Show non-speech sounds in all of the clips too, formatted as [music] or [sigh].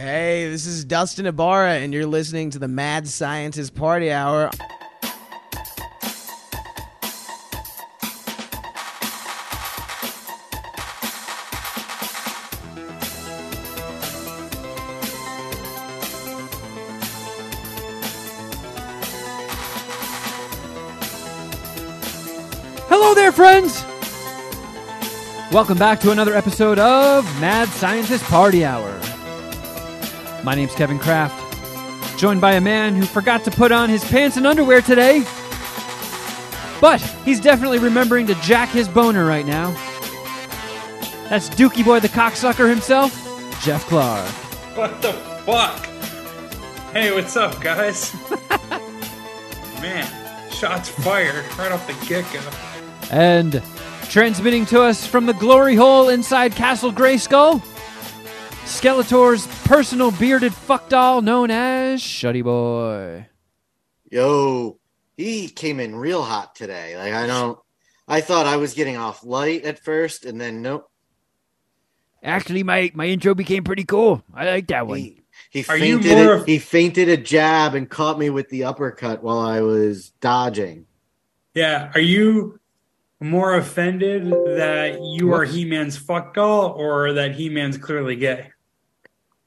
Hey, this is Dustin Ibarra, and you're listening to the Mad Scientist Party Hour. Hello there, friends! Welcome back to another episode of Mad Scientist Party Hour. My name's Kevin Kraft, joined by a man who forgot to put on his pants and underwear today. But he's definitely remembering to jack his boner right now. That's Dookie Boy the cocksucker himself, Jeff Clark. What the fuck? Hey, what's up, guys? [laughs] Man, shots fired right off the get go. And transmitting to us from the glory hole inside Castle Grayskull, Skeletor's personal bearded fuck doll known as Shuddy Boy. Yo, he came in real hot today. Like I don't I thought I was getting off light at first and then nope. Actually, my, my intro became pretty cool. I like that one. He, he feinted a, of- he feinted a jab and caught me with the uppercut while I was dodging. Yeah, are you more offended that you are He Man's fuck doll or that He Man's clearly gay?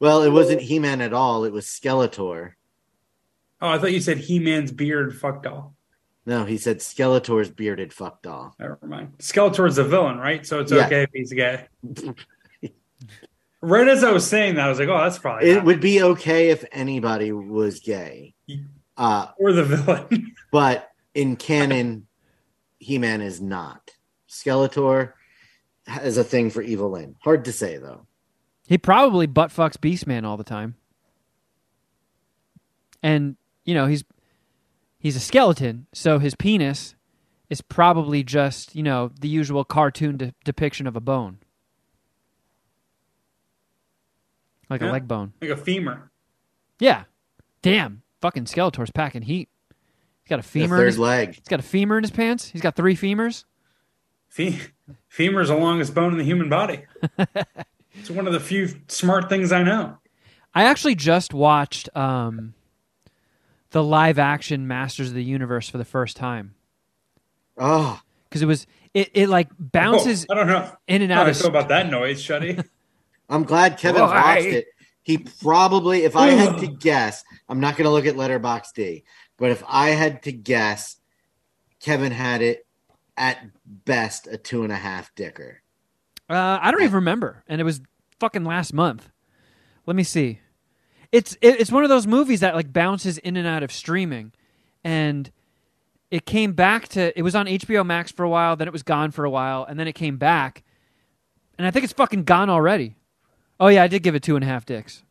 Well, it wasn't He-Man at all. It was Skeletor. Oh, I thought you said He Man's beard fuck doll. No, he said Skeletor's bearded fuck doll. Never mind. Skeletor's the villain, right? So it's Yeah. okay if he's a gay. [laughs] right as I was saying that, I was like, oh, that's probably It not- would be okay if anybody was gay. Uh, or the villain. [laughs] but in canon, He-Man is not. Skeletor has a thing for Evil Lynn. Hard to say though. He probably butt fucks Beastman all the time. And, you know, he's he's a skeleton, so his penis is probably just, you know, the usual cartoon de- depiction of a bone. Like a leg bone. like a femur. Yeah. Damn. Fucking Skeletor's packing heat. He's got a The femur. In his, leg. he's got a femur in his pants. He's got three femurs. Fe- [laughs] femur's the longest bone in the human body. [laughs] it's one of the few smart things I know. I actually just watched um, the live action Masters of the Universe for the first time Oh, because it was it, it like bounces Oh, I don't know. in and How out I of feel about that noise, Shuddy. [laughs] I'm glad Kevin Why? watched it. He probably, if I had to guess, I'm not going to look at Letterbox D, but if I had to guess, Kevin had it at best a two and a half dicker. Uh, I don't even remember, and it was fucking last month. Let me see. It's it, it's one of those movies that like bounces in and out of streaming, and it came back to it was on HBO Max for a while, then it was gone for a while, and then it came back, and I think it's fucking gone already. Oh yeah, I did give it two and a half dicks.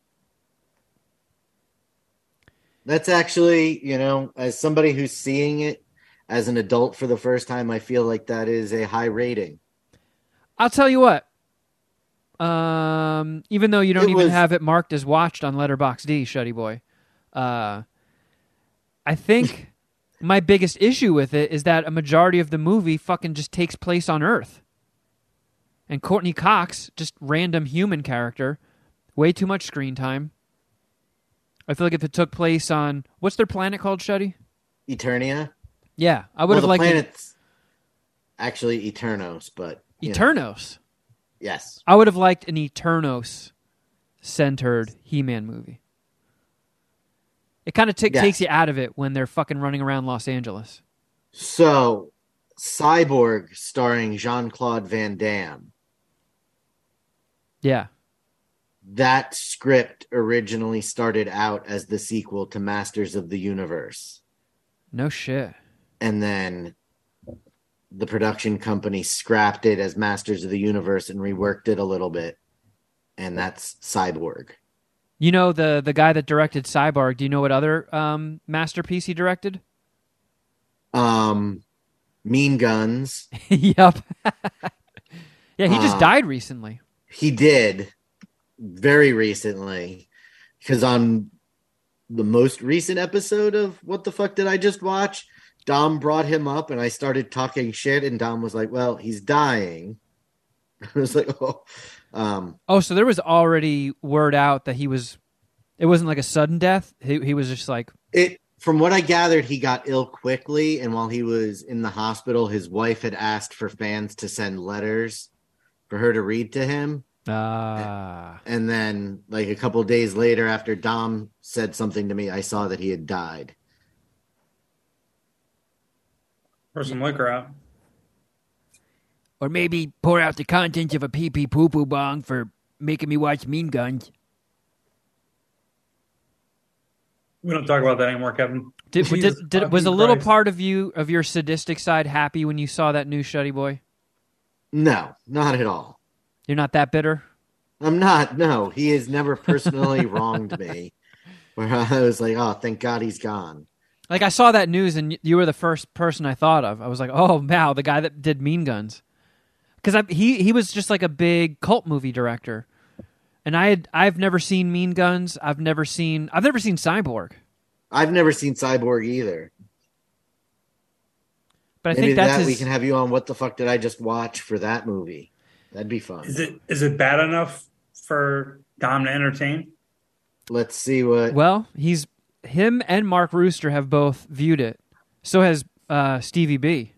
That's actually, you know, as somebody who's seeing it as an adult for the first time, I feel like that is a high rating. I'll tell you what. Um, even though you don't It even was- have it marked as watched on Letterboxd, Shuddy Boy, uh, I think [laughs] my biggest issue with it is that a majority of the movie fucking just takes place on Earth, and Courteney Cox, just random human character, way too much screen time. I feel like if it took place on what's their planet called, Shuddy? Eternia? Yeah, I would Well, have liked it- actually Eternos, but you know, Eternos. Yes. I would have liked an Eternos centered He Man movie. It kind of t- Yeah. takes you out of it when they're fucking running around Los Angeles. So, Cyborg starring Jean Claude Van Damme. Yeah. that script originally started out as the sequel to Masters of the Universe. No shit. And then the production company scrapped it as Masters of the Universe and reworked it a little bit. And that's Cyborg. You know the the guy that directed Cyborg. Do you know what other um, masterpiece he directed? Um Mean Guns. [laughs] yep. [laughs] yeah, he just Uh, died recently. He did very recently because on the most recent episode of What the Fuck Did I Just Watch? Dom brought him up and I started talking shit, and Dom was like, Well, he's dying. [laughs] I was like, Oh, um, Oh, so there was already word out that he was It wasn't like a sudden death. He he was just like It from what I gathered, he got ill quickly, and while he was in the hospital, his wife had asked for fans to send letters for her to read to him. ah. And then, like a couple days later, after Dom said something to me, I saw that he had died. Pour some liquor out. Or maybe pour out the contents of a pee pee poo poo bong for making me watch Mean Guns. We don't talk about that anymore, Kevin. Did, Jesus did, did was a little Christ. part of you of your sadistic side happy when you saw that new Shuddy Boy? No, not at all. You're not that bitter. I'm not. No, he has never personally [laughs] wronged me. Where I was like, oh, thank God he's gone. Like I saw that news and you were the first person I thought of. I was like, oh wow, the guy that did Mean Guns, because he he was just like a big cult movie director, and I had I've never seen Mean Guns. I've never seen I've never seen Cyborg, I've never seen Cyborg either. but I Maybe think that's that his, we can have you on. What the fuck did I just watch for that movie? That'd be fun. Is it is it bad enough for Dom to entertain? Let's see what. well he's him and Mark Rooster have both viewed it. So has uh, Stevie B.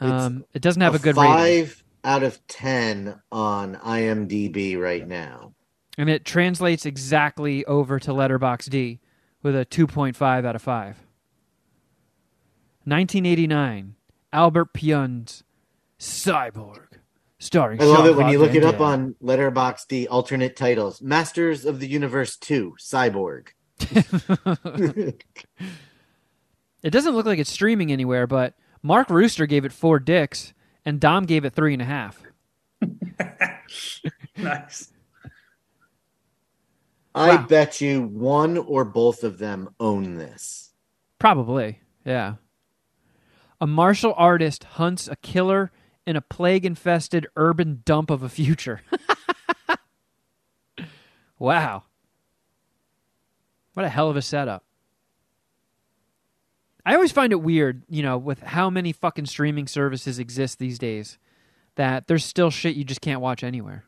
Um, it doesn't have a, good rating, five out of ten on IMDb right now. and it translates exactly over to Letterbox D with a two point five out of five. 1989, Albert Pyun's Cyborg, starring. I love it when Jean-Claude you look Van it up Damme. on Letterboxd. D. Alternate titles: Masters of the Universe Two, Cyborg. [laughs] [laughs] It doesn't look like it's streaming anywhere, but Mark Rooster gave it four dicks, and Dom gave it three and a half. [laughs] nice. I Wow. bet you one or both of them own this. Probably, yeah. A martial artist hunts a killer in a plague infested urban dump of a future. [laughs] wow. What a hell of a setup. I always find it weird, you know, with how many fucking streaming services exist these days, that there's still shit you just can't watch anywhere.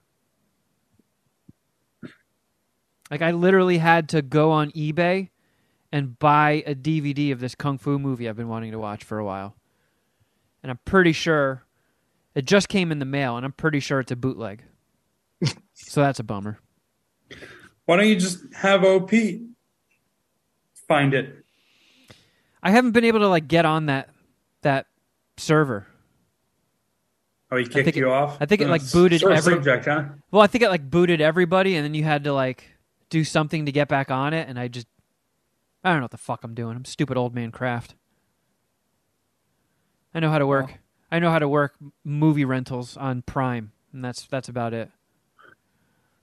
Like, I literally had to go on eBay and buy a DVD of this kung fu movie I've been wanting to watch for a while. And I'm pretty sure it just came in the mail, and I'm pretty sure it's a bootleg. [laughs] so that's a bummer. Why don't you just have OP find it? I haven't been able to like get on that that server. Oh, he kicked think it- you off. I think it, like, booted sore every- subject, huh? Well, I think it like booted everybody, and then you had to like do something to get back on it, and I just I don't know what the fuck I'm doing. I'm stupid old man Kraft. I know how to work. I know how to work movie rentals on Prime, and that's that's about it.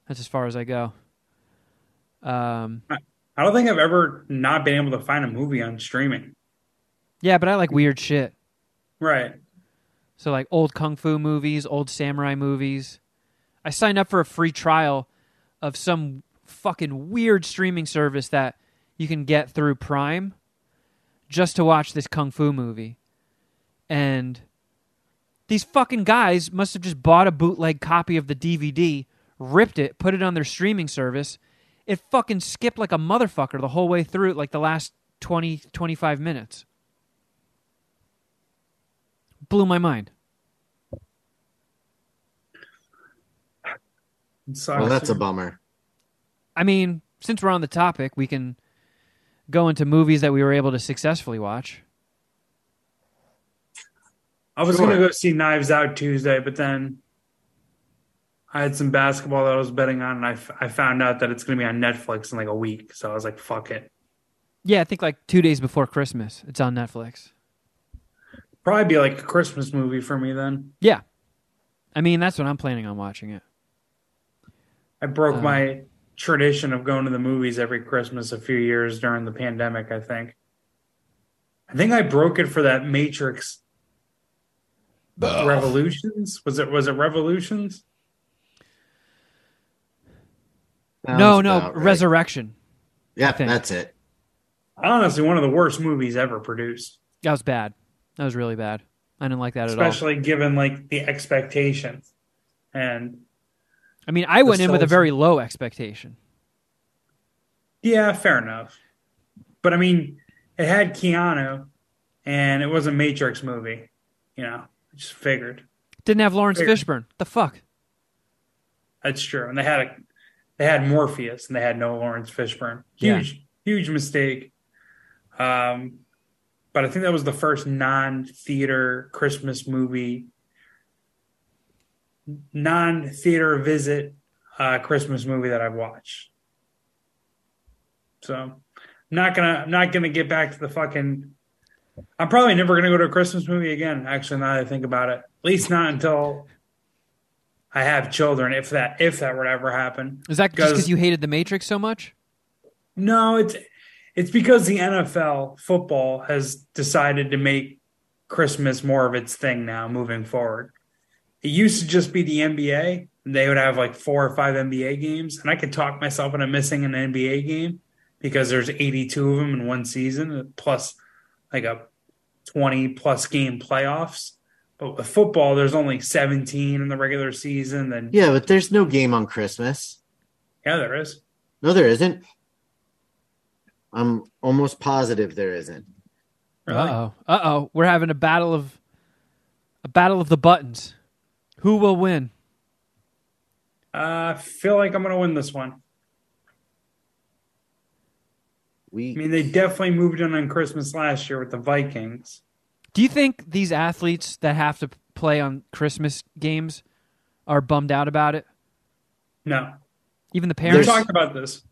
That's as far as I go. Um, I don't think I've ever not been able to find a movie on streaming. yeah, but I like weird shit. Right. So like old kung fu movies, old samurai movies. I signed up for a free trial of some fucking weird streaming service that you can get through Prime just to watch this kung fu movie. And these fucking guys must have just bought a bootleg copy of the DVD, ripped it, put it on their streaming service. It fucking skipped like a motherfucker the whole way through, like the last 20, 25 minutes. Blew my mind. It sucks. Well, that's a bummer. I mean, since we're on the topic, we can go into movies that we were able to successfully watch. I was Sure. going to go see Knives Out Tuesday, but then I had some basketball that I was betting on, and I, f- I found out that it's going to be on Netflix in like a week. So I was like, fuck it. Yeah, I think like two days before Christmas, it's on Netflix. Probably be like a Christmas movie for me then. Yeah, I mean that's what I'm planning on watching it. I broke Uh. my tradition of going to the movies every Christmas a few years during the pandemic, I think. I think I broke it for that Matrix Revolutions. Was it was it Revolutions? Sounds no, no, right. Resurrection. Yeah, that's it. Honestly, one of the worst movies ever produced. That was bad. That was really bad. I didn't like that at all. Especially given like the expectations. And I mean, I went in with a very low expectation. Yeah, fair enough. But I mean, it had Keanu, and it was a Matrix movie. You know, I just figured Didn't have Laurence Fair. Fishburne. The fuck? that's true. And they had a, they had Morpheus, and they had no Laurence Fishburne. Huge, huge mistake. Um, but I think that was the first non-theater Christmas movie, non-theater visit uh, Christmas movie that I've watched. So, I'm not gonna, I'm not gonna get back to the fucking. I'm probably never gonna go to a Christmas movie again. Actually, now that I think about it, at least not until I have children. If that, if that would ever happen. Is that just Because- because you hated the Matrix so much? No, it's it's because the NFL football has decided to make Christmas more of its thing now moving forward. It used to just be the NBA. They would have like four or five NBA games, and I could talk myself into missing an NBA game because there's 82 of them in one season, plus like a 20 plus game playoffs. But with football, there's only 17 in the regular season. Then Yeah, but there's no game on Christmas. yeah, there is. No, there isn't. I'm almost positive there isn't. Really? Uh oh. Uh oh. We're having a battle of a battle of the buttons. Who will win? Uh, I feel like I'm gonna win this one. We I mean, they definitely moved in on Christmas last year with the Vikings. Do you think these athletes that have to play on Christmas games are bummed out about it? No, Even the we parents? talked about this.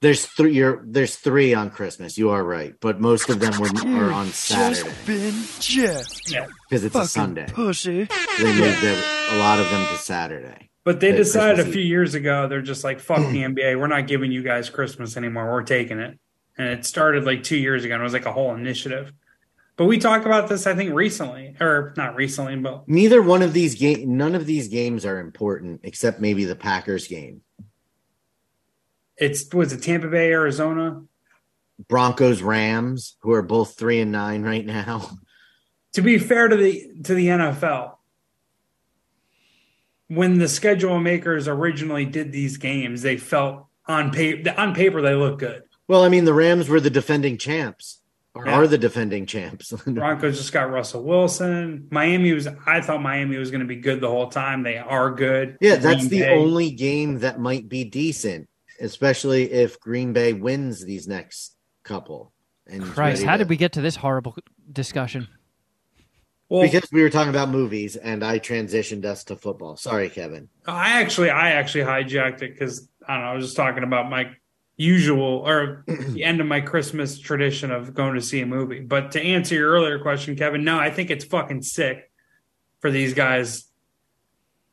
there's three. You're, there's three on Christmas. You are right, but most of them were are on Saturday Just been Jeff. Yeah, because it's a Sunday. pussy. They moved a lot of them to Saturday. But they decided a few years ago they're just like, "Fuck the NBA. We're not giving you guys Christmas anymore. We're taking it." And it started like two years ago, and it was like a whole initiative. But we talked about this, I think, recently, or not recently, but Neither one of these game, none of these games are important except maybe the Packers game. it's was it Tampa Bay, Arizona. Broncos, Rams, who are both three and nine right now. to be fair to the to the NFL, when the schedule makers originally did these games, they felt on paper on paper they look good. Well, I mean, the Rams were the defending champs, or Yeah. are the defending champs. [laughs] Broncos just got Russell Wilson. Miami was I thought Miami was going to be good the whole time. They are good. yeah, that's Green the Bay- only game that might be decent, especially if Green Bay wins these next couple. And Christ, how to- did we get to this horrible discussion? Well, Because we were talking about movies, and I transitioned us to football. Sorry, Kevin. I actually I actually hijacked it because I don't know. I was just talking about my usual or [clears throat] the end of my Christmas tradition of going to see a movie. But to answer your earlier question, Kevin, no, I think it's fucking sick for these guys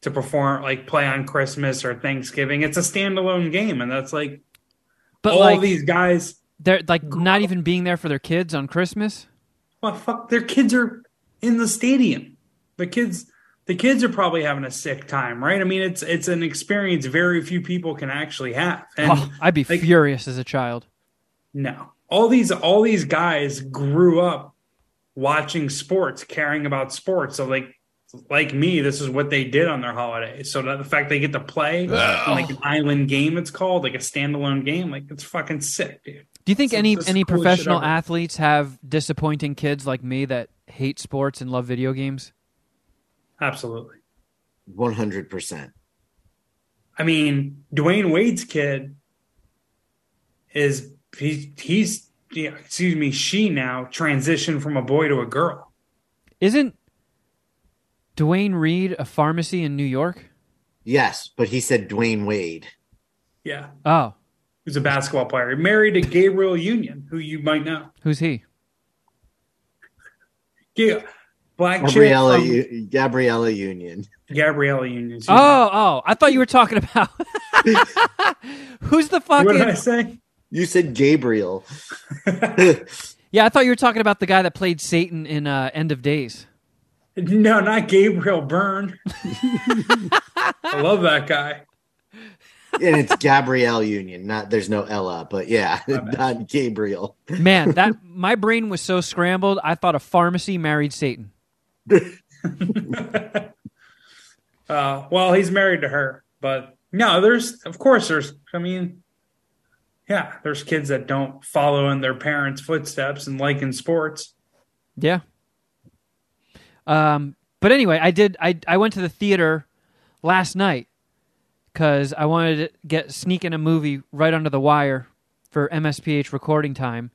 to perform like play on Christmas or Thanksgiving. It's a standalone game, and that's like But all like these guys. they're like not even being there for their kids on Christmas. Well, fuck, their kids are in the stadium. The kids, the kids are probably having a sick time, right? I mean, it's it's an experience very few people can actually have. And Oh, I'd be like- furious as a child. no, all these all these guys grew up watching sports, caring about sports. So like like me, this is what they did on their holidays. So the fact they get to play in, like an island game, it's called like a standalone game, like it's fucking sick, dude. Do you think It's- any it's any professional athletes have disappointing kids like me that hate sports and love video games? Absolutely. One hundred percent. I mean, Dwyane Wade's kid is he's he's yeah, excuse me, she now transitioned from a boy to a girl. Isn't Duane Reade a pharmacy in New York? Yes, but he said Dwyane Wade. Yeah, Oh, who's a basketball player, He married to Gabriel Union, who you might know. who's he? Yeah, black chick Gabriella, from U- Gabriella Union. Gabriella Union. She's- Oh, oh, I thought you were talking about [laughs] who's the fucking. what did I say? You said Gabriel. [laughs] Yeah, I thought you were talking about the guy that played Satan in uh, End of Days. no, not Gabriel Byrne. [laughs] I love that guy. And it's Gabrielle Union. Not there's no Ella, but yeah, [laughs] not Gabriel. Man, that my brain was so scrambled. I thought a pharmacy married Satan. [laughs] Uh, well, he's married to her, but no, there's of course there's. I mean, Yeah, there's kids that don't follow in their parents' footsteps and like in sports. Yeah. Um, but anyway, I did. I I went to the theater last night because I wanted to get sneak in a movie right under the wire for MSPH recording time,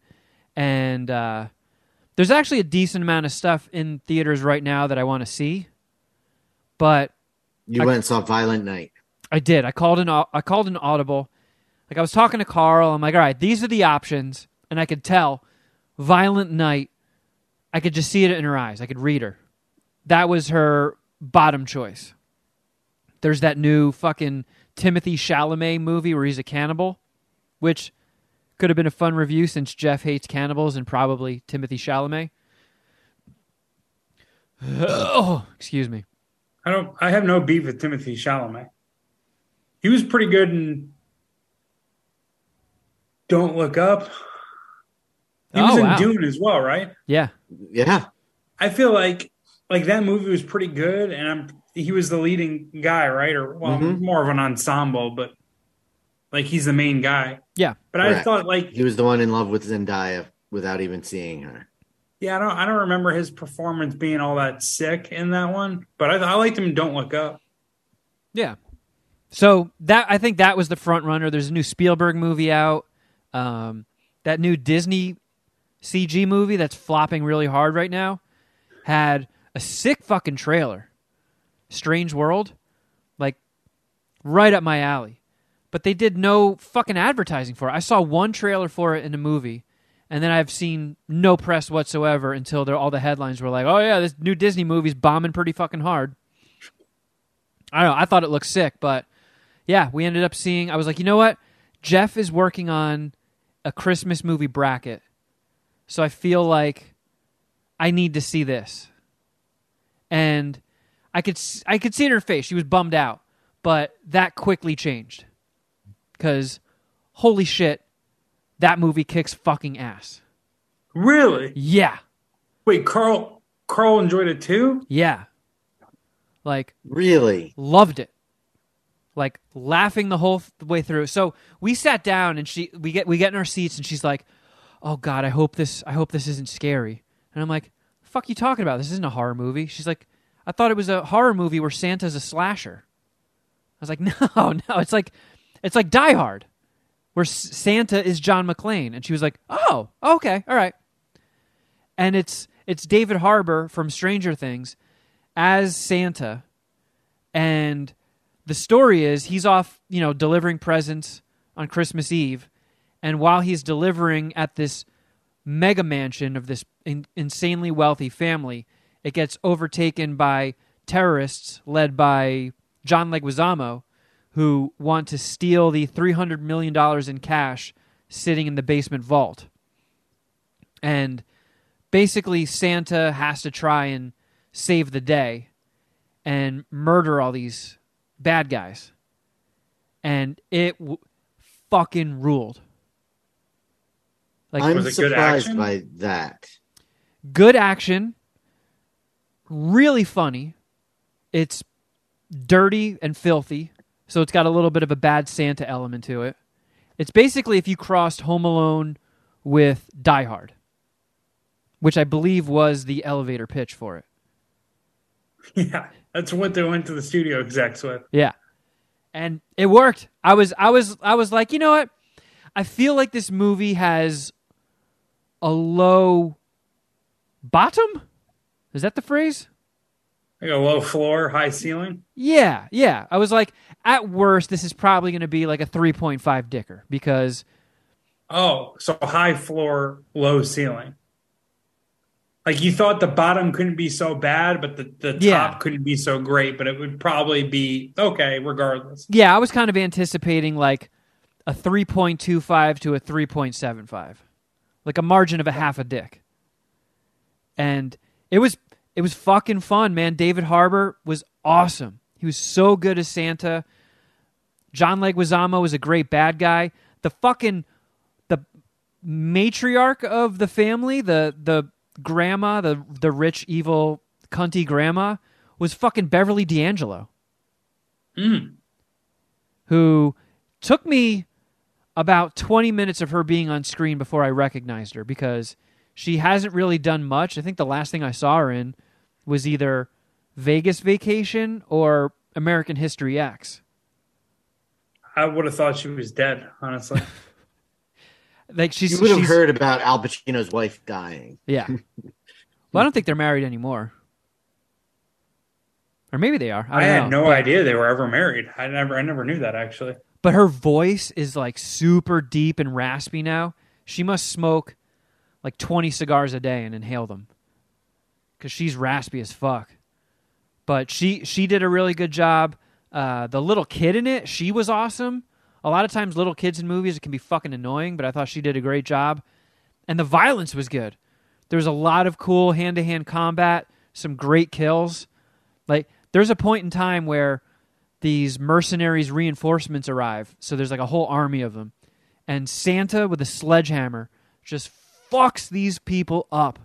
and uh, there's actually a decent amount of stuff in theaters right now that I want to see. But You I- went and saw Violent Night. I did. I called an I called an audible. Like I was talking to Carl. I'm like, all right, these are the options, and I could tell. Violent Night. I could just see it in her eyes. I could read her. That was her bottom choice. There's that new fucking Timothy Chalamet movie where he's a cannibal, which could have been a fun review since Jeff hates cannibals and probably Timothy Chalamet. [sighs] oh, excuse me. I don't. I have no beef with Timothy Chalamet. He was pretty good in Don't Look Up. He oh, was Oh, in wow. Dune as well, right? Yeah, Yeah. I feel like like that movie was pretty good, and I'm he was the leading guy, right? Or well, Mhm. more of an ensemble, but like he's the main guy. yeah. But I thought like He was the one in love with Zendaya without even seeing her. yeah, I don't I don't remember his performance being all that sick in that one, but I, I liked him. in Don't Look Up. Yeah. So that I think that was the front runner. There's a new Spielberg movie out. Um, that new Disney CG movie that's flopping really hard right now had a sick fucking trailer. Strange World, like right up my alley. But they did no fucking advertising for it. I saw one trailer for it in a movie, and then I've seen no press whatsoever until all the headlines were like, "Oh yeah, this new Disney movie's bombing pretty fucking hard." I don't know. I thought it looked sick, but yeah, we ended up seeing. I was like, you know what? Jeff is working on a Christmas movie bracket, so I feel like I need to see this. And I could s- I could see it in her face. She was bummed out, but that quickly changed because holy shit, that movie kicks fucking ass. Really? Yeah, Wait, Carl Carl enjoyed it too? yeah, like Really? loved it like laughing the whole th- way through so we sat down and she we get we get in our seats and she's like oh god i hope this i hope this isn't scary and i'm like fuck you talking about this isn't a horror movie she's like i thought it was a horror movie where santa's a slasher. I was like [laughs] no no it's like it's like die hard where S- santa is john mcclane. And she was like oh okay all right. And it's it's david harbour from stranger things as santa. And the story is he's off, you know, delivering presents on Christmas Eve, and while he's delivering at this mega mansion of this in- insanely wealthy family, it gets overtaken by terrorists led by John Leguizamo, who want to steal the three hundred million dollars in cash sitting in the basement vault, and basically Santa has to try and save the day and murder all these bad guys. And it w- fucking ruled. Like I'm Was it surprised action? by that. good action, really funny. It's dirty and filthy, so it's got a little bit of a bad Santa element to it. It's basically if you crossed Home Alone with Die Hard, which I believe was the elevator pitch for it. [laughs] Yeah, that's what they went to the studio execs with. Yeah. And it worked. I was I was I was like, you know what? I feel like this movie has a low bottom? Is that the phrase? Like a low floor, high ceiling. Yeah, yeah. I was like, at worst, this is probably going to be like a 3.5 dicker because, Oh, so high floor, low ceiling. Like you thought the bottom couldn't be so bad, but the, the Yeah. top couldn't be so great, but it would probably be okay regardless. yeah, I was kind of anticipating like a 3.25 to a 3.75, like a margin of a half a dick. And it was it was fucking fun, man. David Harbour was awesome. He was so good as Santa. John Leguizamo was a great bad guy. The fucking the matriarch of the family, the the grandma, the the rich evil cunty grandma, was fucking Beverly D'Angelo Mm. who took me about 20 minutes of her being on screen before I recognized her because she hasn't really done much. I think the last thing I saw her in was either Vegas Vacation or American History X. I would have thought she was dead, honestly. [laughs] Like she's You would have she's- heard about Al Pacino's wife dying. Yeah. [laughs] well, I don't think they're married anymore. Or maybe they are. I, I, don't had know. no But- idea they were ever married. I never, I never knew that actually. But her voice is like super deep and raspy now. She must smoke like 20 cigars a day and inhale them. Cuz she's raspy as fuck. But she she did a really good job. Uh, the little kid in it, she was awesome. A lot of times little kids in movies it can be fucking annoying, but I thought she did a great job. And the violence was good. There was a lot of cool hand-to-hand combat, some great kills. Like there's a point in time where these mercenaries reinforcements arrive. So there's like a whole army of them. And Santa with a sledgehammer just fucks these people up.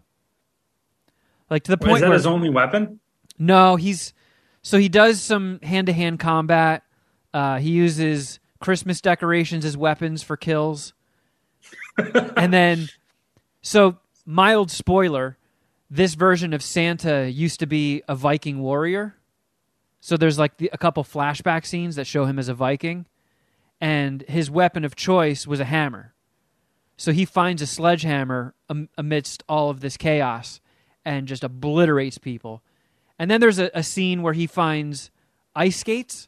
Like to the Is point that where his only weapon? no, he's so he does some hand to hand combat. Uh, he uses Christmas decorations as weapons for kills, [laughs] and then so mild spoiler: this version of Santa used to be a Viking warrior. So there's like the, a couple flashback scenes that show him as a Viking, and his weapon of choice was a hammer. So he finds a sledgehammer am- amidst all of this chaos and just obliterates people. And then there's a, a scene where he finds ice skates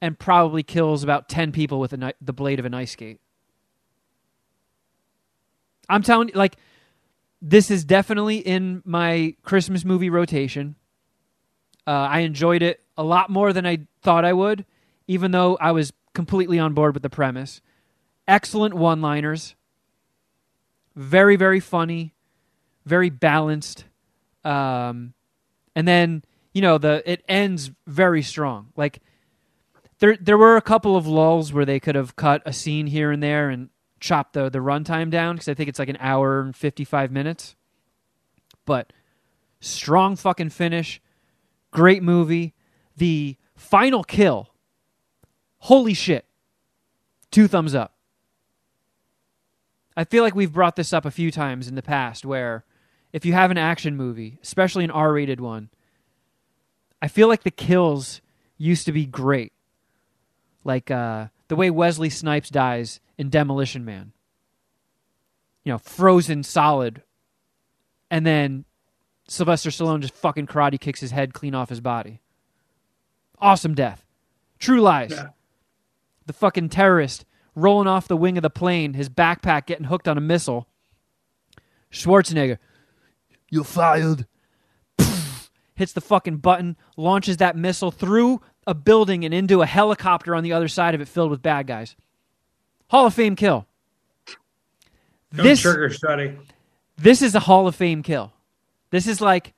and probably kills about 10 people with the blade of an ice skate. I'm telling you, like, this is definitely in my Christmas movie rotation. Uh, I enjoyed it a lot more than I thought I would, even though I was completely on board with the premise. Excellent one liners. Very, very funny. Very balanced. Um, and then, you know, the it ends very strong. Like, there, there were a couple of lulls where they could have cut a scene here and there and chopped the, the runtime down because I think it's like an hour and 55 minutes. But strong fucking finish. Great movie. The final kill. Holy shit. Two thumbs up. I feel like we've brought this up a few times in the past where if you have an action movie, especially an R rated one, I feel like the kills used to be great. Like uh, the way Wesley Snipes dies in Demolition Man. You know, frozen solid. And then Sylvester Stallone just fucking karate kicks his head clean off his body. Awesome death. True lies. Yeah. The fucking terrorist rolling off the wing of the plane, his backpack getting hooked on a missile. Schwarzenegger, you're fired. Hits the fucking button, launches that missile through a building and into a helicopter on the other side of it filled with bad guys. Hall of Fame kill. No this trigger study. this is a Hall of Fame kill. This is like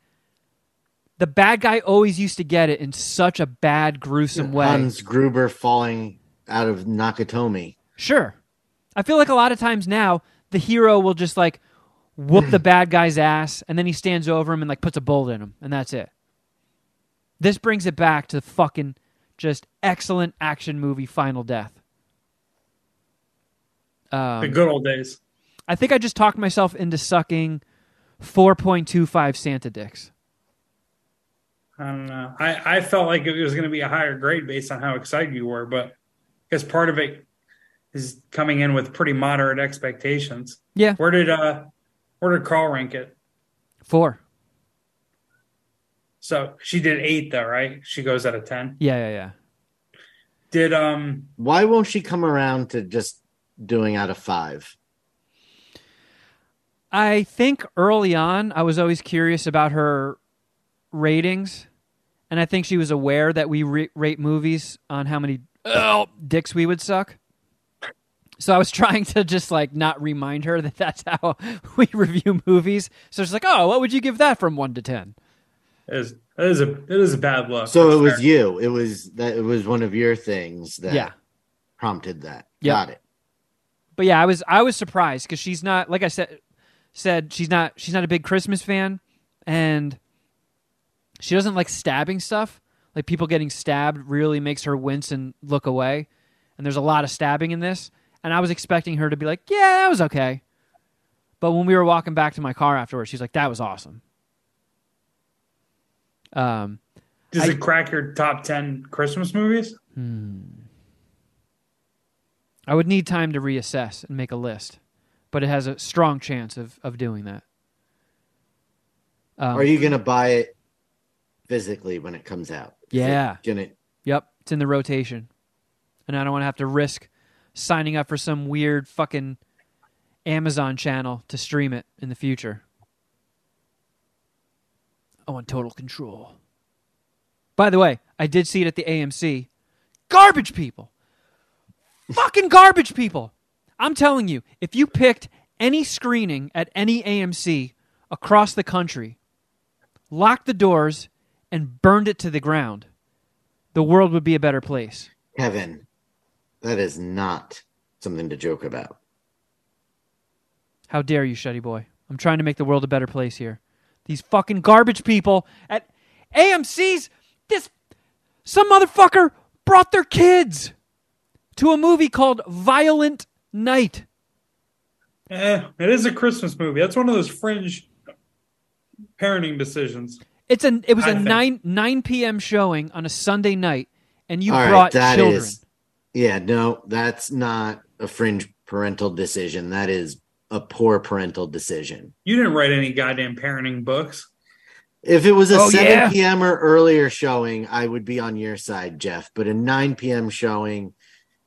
the bad guy always used to get it in such a bad, gruesome way. Hans Gruber falling out of Nakatomi. Sure. I feel like a lot of times now the hero will just like whoop the bad guy's ass and then he stands over him and like puts a bullet in him and that's it. This brings it back to fucking just excellent action movie Final Death. the Um, good old days. I think I just talked myself into sucking 4.25 Santa dicks. I don't know. I, I felt like it was going to be a higher grade based on how excited you were, but guess part of it is coming in with pretty moderate expectations. Yeah, Where did uh where did Carl rank it? four. So she did eight though, right? She goes out of ten. Yeah, yeah, yeah. Did um Why won't she come around to just doing out of five? I think early on, I was always curious about her ratings, and I think she was aware that we re- rate movies on how many oh, dicks we would suck. So I was [laughs] trying to just like not remind her that that's how [laughs] we review movies. So she's like, "Oh, what would you give that from one to 10? it is it is a it is a bad look. So That's it was you. It was that. It was one of your things that Yeah, prompted that. Yep. Got it. but yeah, I was I was surprised because she's not like I said said she's not she's not a big Christmas fan, and she doesn't like stabbing stuff. Like people getting stabbed really makes her wince and look away. And there's a lot of stabbing in this, and I was expecting her to be like, "Yeah, that was okay." But when we were walking back to my car afterwards, she's like, "That was awesome." Um, Does I- it crack your top ten Christmas movies? Hmm. I would need time to reassess and make a list, but it has a strong chance of of doing that. Um, Are you gonna buy it physically when it comes out? Is it Yeah. Gonna Yep, it's in the rotation, and I don't want to have to risk signing up for some weird fucking Amazon channel to stream it in the future. Oh, I want total control. By the way, I did see it at the AMC. Garbage people. Fucking garbage people. I'm telling you, if you picked any screening at any AMC across the country, locked the doors, and burned it to the ground, the world would be a better place. Kevin, that is not something to joke about. How dare you, Shuddy Boy? I'm trying to make the world a better place here. These fucking garbage people at AMC's. This some motherfucker brought their kids to a movie called Violent Night. Eh, it is a Christmas movie. That's one of those fringe parenting decisions. It's an it was I a think- nine nine p.m. showing on a Sunday night, and you All right, brought that children. is- yeah, no, that's not a fringe parental decision. That is a poor parental decision. You didn't write any goddamn parenting books. If it was a Oh, 7 yeah? p.m. or earlier showing, I would be on your side, Jeff. But a 9 p.m. showing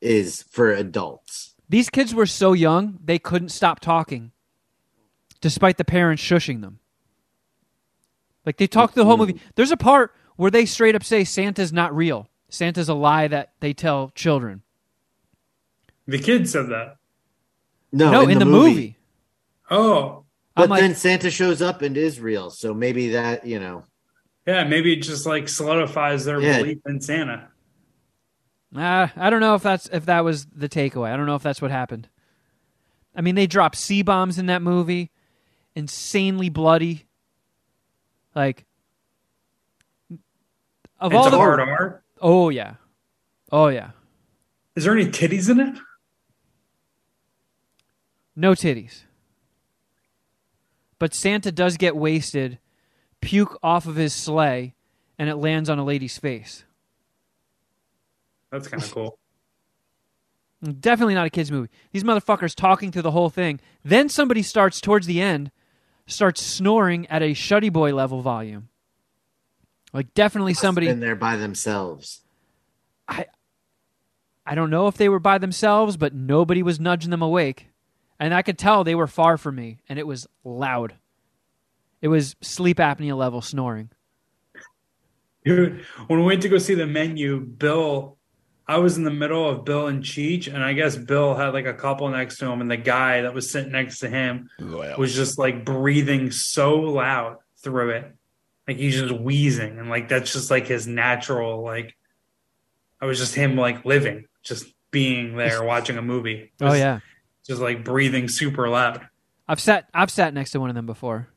is for adults. These kids were so young they couldn't stop talking, despite the parents shushing them. Like they talked the whole mm-hmm. movie. There's a part where they straight up say Santa's not real. Santa's a lie that they tell children. The kid said that. No, no, in, the, movie. Oh, But I'm like, then Santa shows up and is real. So maybe that, you know, yeah. Maybe it just like solidifies their Yeah. belief in Santa. Uh, I don't know if that's if that was the takeaway. I don't know if that's what happened. I mean, they dropped C bombs in that movie, insanely bloody. Like, of all the hard R. oh yeah, oh yeah, Is there any titties in it? no titties. But Santa does get wasted, puke off of his sleigh, and it lands on a lady's face. That's kind of cool. [laughs] Definitely not a kids movie. These motherfuckers talking through the whole thing. Then somebody starts towards the end, starts snoring at a Shuddy Boy level volume. Like definitely somebody. been there by themselves. I I don't know if they were by themselves, but nobody was nudging them awake, and I could tell they were far from me, and it was loud. It was sleep apnea level snoring. Dude, when we went to go see the menu, Bill, I was in the middle of Bill and Cheech, and I guess Bill had like a couple next to him, and the guy that was sitting next to him was just like breathing so loud through it. Like he's just wheezing, and like that's just like his natural, like I was just him like living, just being there watching a movie. Oh yeah, Just like breathing super loud. I've sat I've sat next to one of them before.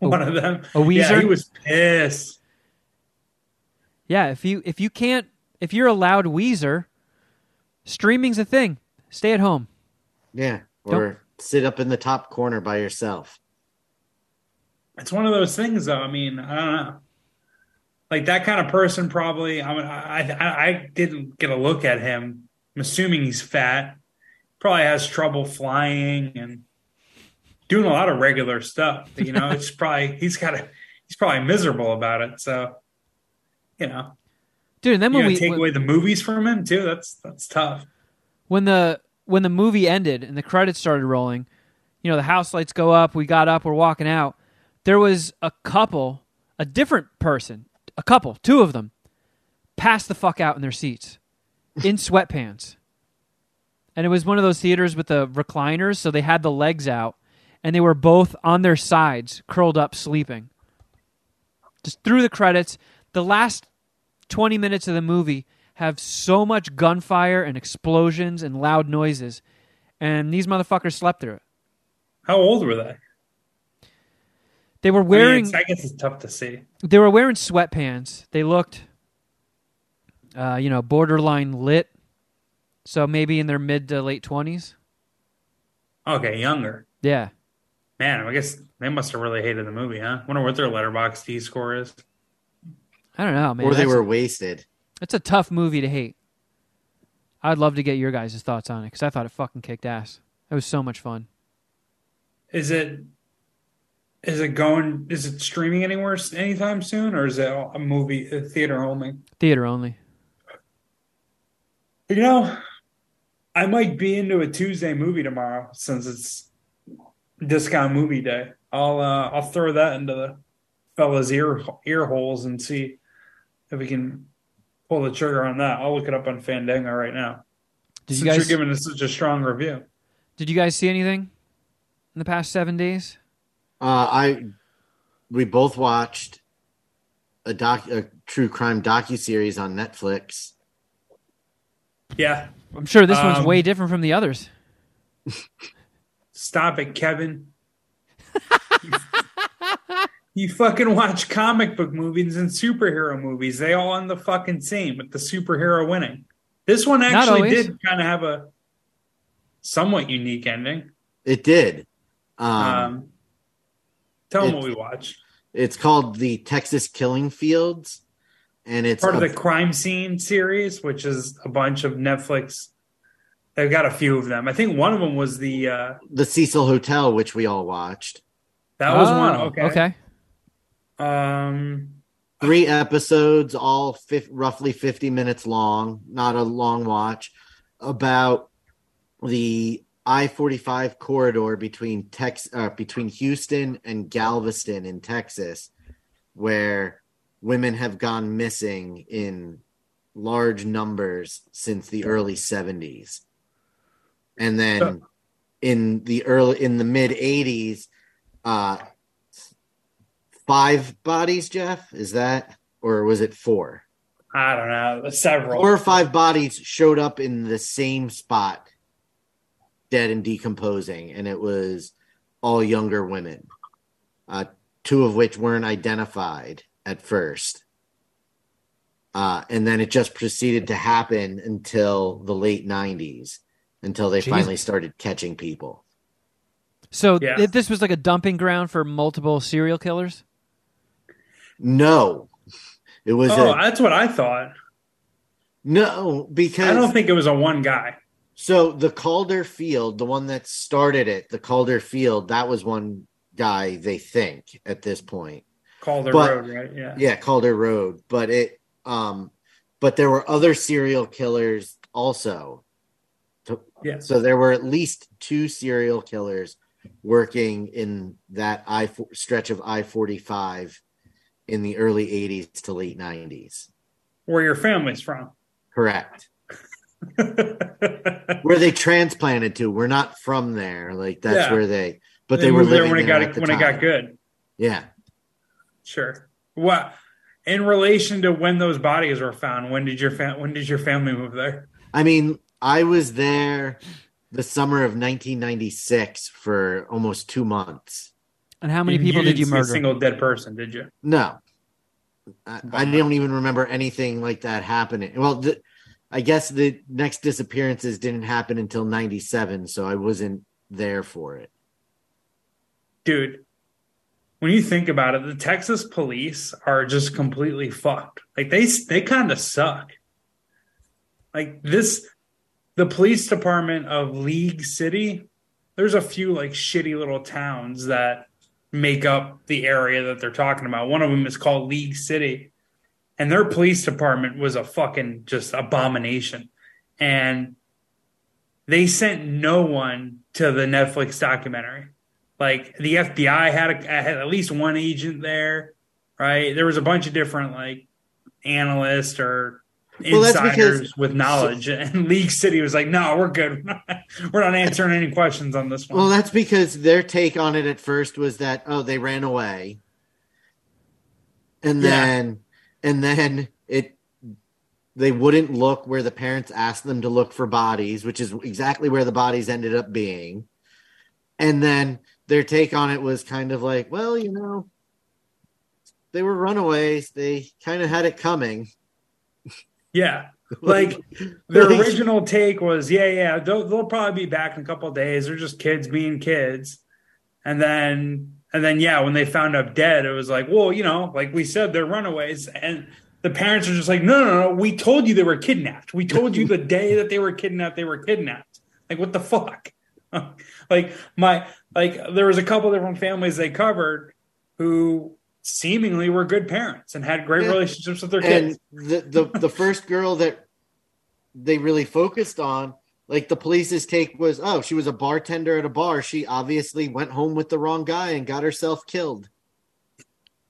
A- One of them. a wheezer? Yeah, he was pissed. Yeah, if you if you can't if you're a loud wheezer, streaming's a thing. Stay at home. Yeah. Or sit up in the top corner by yourself. It's one of those things though. I mean i don't know. Like that kind of person probably i mean i i, I didn't get a look at him. I'm assuming he's fat. Probably has trouble flying and doing a lot of regular stuff you know it's [laughs] probably he's got a he's probably miserable about it. So you know. Dude, and then when we take when, away the movies from him too? That's that's tough. When the when the movie ended and the credits started rolling, you know, the house lights go up, we got up, we're walking out. There was a couple, a different person, a couple, two of them, passed the fuck out in their seats [laughs] in sweatpants. And it was one of those theaters with the recliners, so they had the legs out and they were both on their sides, curled up, sleeping. Just through the credits, the last 20 minutes of the movie have so much gunfire and explosions and loud noises, and these motherfuckers slept through it. how old were they They were I, mean, wearing I guess it's tough to see they were wearing sweatpants. They looked, uh, you know, borderline lit. So maybe in their mid to late twenties. Okay, younger. Yeah. Man, I guess they must have really hated the movie, huh? Wonder what their letterbox D score is. I don't know, man. or they That's- were wasted. It's a tough movie to hate. I'd love to get your guys' thoughts on it because I thought it fucking kicked ass. It was so much fun. Is it is it going is it streaming anywhere anytime soon or is it a movie a theater only? Theater only. You know, I might be into a Tuesday movie tomorrow since it's discount movie day. I'll uh, I'll throw that into the fellas' ear ear holes and see if we can pull the trigger on that. I'll look it up on Fandango right now. Did since you guys you're giving us such a strong review. did you guys see anything in the past seven days? Uh, I we both watched a doc a true crime docu series on Netflix. Yeah, I'm sure this one's Um, way different from the others. stop it, Kevin. [laughs] you fucking watch comic book movies and superhero movies. They all end the fucking same with the superhero winning. This one actually did kind of have a somewhat unique ending. It did. Um, Um, tell them what we watched. it's called the Texas Killing Fields, and it's Part of a- the crime scene series, which is a bunch of Netflix. They've got a few of them. I think one of them was the uh, the Cecil Hotel, which we all watched. that was Oh, one. Okay. Okay. Um, Three episodes, all fif- roughly fifty minutes long. Not a long watch. About the I forty five corridor between Tex uh, between Houston and Galveston in Texas, where women have gone missing in large numbers since the early seventies, and then in the early in the mid eighties, uh, five bodies. Jeff, is that or was it four? I don't know. Several. Four or five bodies showed up in the same spot, dead and decomposing, and it was all younger women, uh, two of which weren't identified at first. Uh, and then it just proceeded to happen until the late 90s, until they Jeez. finally started catching people. So Yeah. th- this was like a dumping ground for multiple serial killers. No, it was Oh, a that's what I thought. no because I don't think it was a one guy. So the Calder Field, the one that started it, the Calder Field, that was one guy they think at this point. Calder But- Road, right? Yeah. Yeah, Calder Road, but it um but there were other serial killers also. Yeah. So there were at least two serial killers working in that I stretch of I-45 in the early 80s to late 90s. Where your family's from. Correct. [laughs] Where they transplanted to. We're not from there. Like that's Yeah. where they but they, were moved there living when it there got at the when it got good. Yeah. Sure. What in relation to when those bodies were found? When did your fam- when did your family move there? I mean, I was there the summer of 1996 for almost two months. And how many people didn't did you see A murder? single dead person, did you? No, I, I don't even remember anything like that happening. Well, the, I guess the next disappearances didn't happen until 97, so I wasn't there for it. Dude, when you think about it, the Texas police are just completely fucked. Like they they kind of suck. Like this the police department of League City, there's a few like shitty little towns that make up the area that they're talking about. One of them is called League City. And their police department was a fucking just abomination. And they sent no one to the Netflix documentary. Like the FBI had, a, had at least one agent there, right? There was a bunch of different like analysts or Well, insiders because- with knowledge. [laughs] and League City was like, "No, we're good. We're not, we're not answering any questions on this one." Well, that's because their take on it at first was that oh, they ran away, and Yeah. then and then it they wouldn't look where the parents asked them to look for bodies, which is exactly where the bodies ended up being, and then their take on it was kind of like, well, you know, they were runaways. They kind of had it coming. yeah, [laughs] Like their original take was, yeah, yeah, they'll, they'll probably be back in a couple of days. They're just kids being kids. And then, and then, yeah, when they found up dead, it was like, well, you know, like we said, they're runaways. And the parents are just like, no, no, no, we told you they were kidnapped. We told you the [laughs] day that they were kidnapped, they were kidnapped. Like, what the fuck? [laughs] like, my, like, there was a couple different families they covered who seemingly were good parents and had great Yeah. relationships with their kids. and the, the the first girl that they really focused on like the police's take was oh she was a bartender at a bar she obviously went home with the wrong guy and got herself killed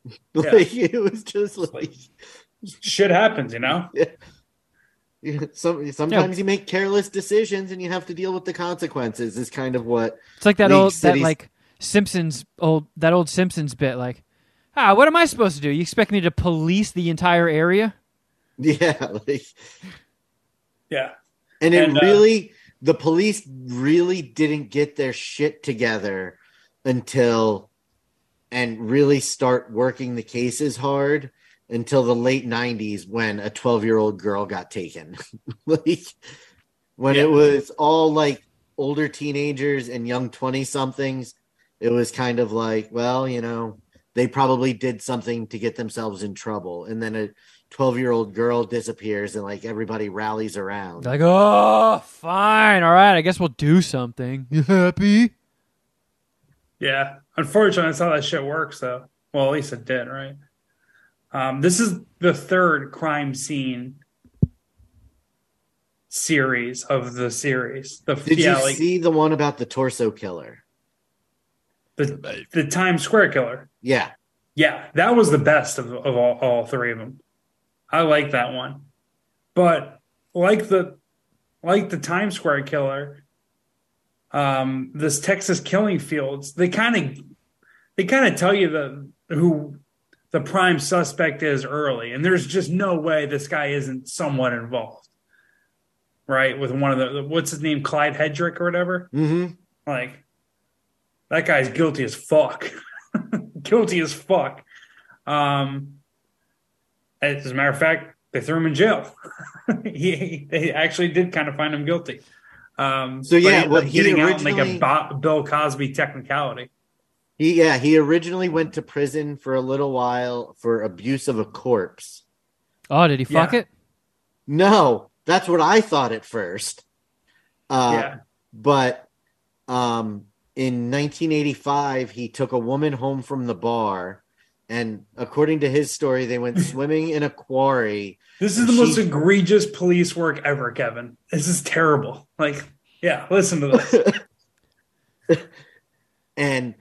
[laughs] like it was just like Shit happens, you know? [laughs] [laughs] some, sometimes you make careless decisions and you have to deal with the consequences is kind of what It's like that League old that like Simpsons old that old Simpsons bit like ah what am I supposed to do? You expect me to police the entire area? yeah like Yeah. And it And, uh, really, the police really didn't get their shit together until and really start working the cases hard until the late 90s when a 12 year old girl got taken. [laughs] like when Yeah. it was all like older teenagers and young 20 somethings, it was kind of like, well, you know, they probably did something to get themselves in trouble. And then a 12 year old girl disappears and like everybody rallies around. Like oh fine all right I guess we'll do something. You happy? Yeah. Unfortunately, that's how that shit works, though. Well, at least it did, right? Um, this is the third crime scene series of the series. The Did yeah, you like see the one about the torso killer? the the Times Square killer. Yeah. Yeah, that was the best of, of all, all three of them. I like that one, but like the like the Times Square killer, um, this Texas Killing Fields, they kind of they kind of tell you the who the prime suspect is early, and there's just no way this guy isn't somewhat involved, right? With one of the what's his name, Clyde Hedrick or whatever. Mm-hmm. Like that guy's guilty as fuck. [laughs] guilty as fuck. Um, as a matter of fact, they threw him in jail. [laughs] he, they actually did kind of find him guilty. Um, So, yeah, ended what up he getting out in like a originally- Bo- Bill Cosby technicality. He yeah, he originally went to prison for a little while for abuse of a corpse. Oh did he fuck Yeah. it? No, that's what I thought at first. Uh yeah, but um in 1985 he took a woman home from the bar and according to his story they went [laughs] swimming in a quarry this is the most she- egregious police work ever, Kevin. This is terrible. Like, yeah, listen to this. [laughs] and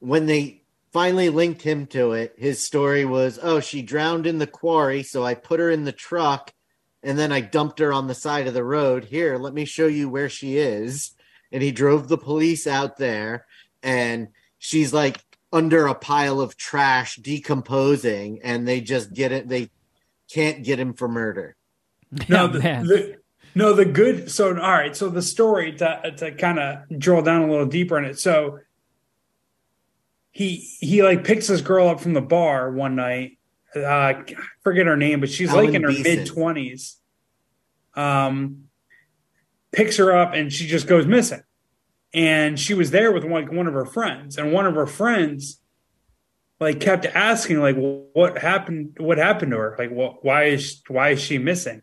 when they finally linked him to it, his story was, "Oh, she drowned in the quarry, so I put her in the truck, and then I dumped her on the side of the road. Here, let me show you where she is." And he drove the police out there, and she's like under a pile of trash, decomposing, and they just get it. They can't get him for murder. [laughs] No, Oh, the, the- no, the good. So, all right. So the story to to kind of drill down a little deeper in it. So he he like picks this girl up from the bar one night. Uh, I forget her name, but she's like in her mid twenties. Um, picks her up and she just goes missing. And she was there with like one of her friends, and one of her friends like kept asking like what happened what happened to her like what why is why is she missing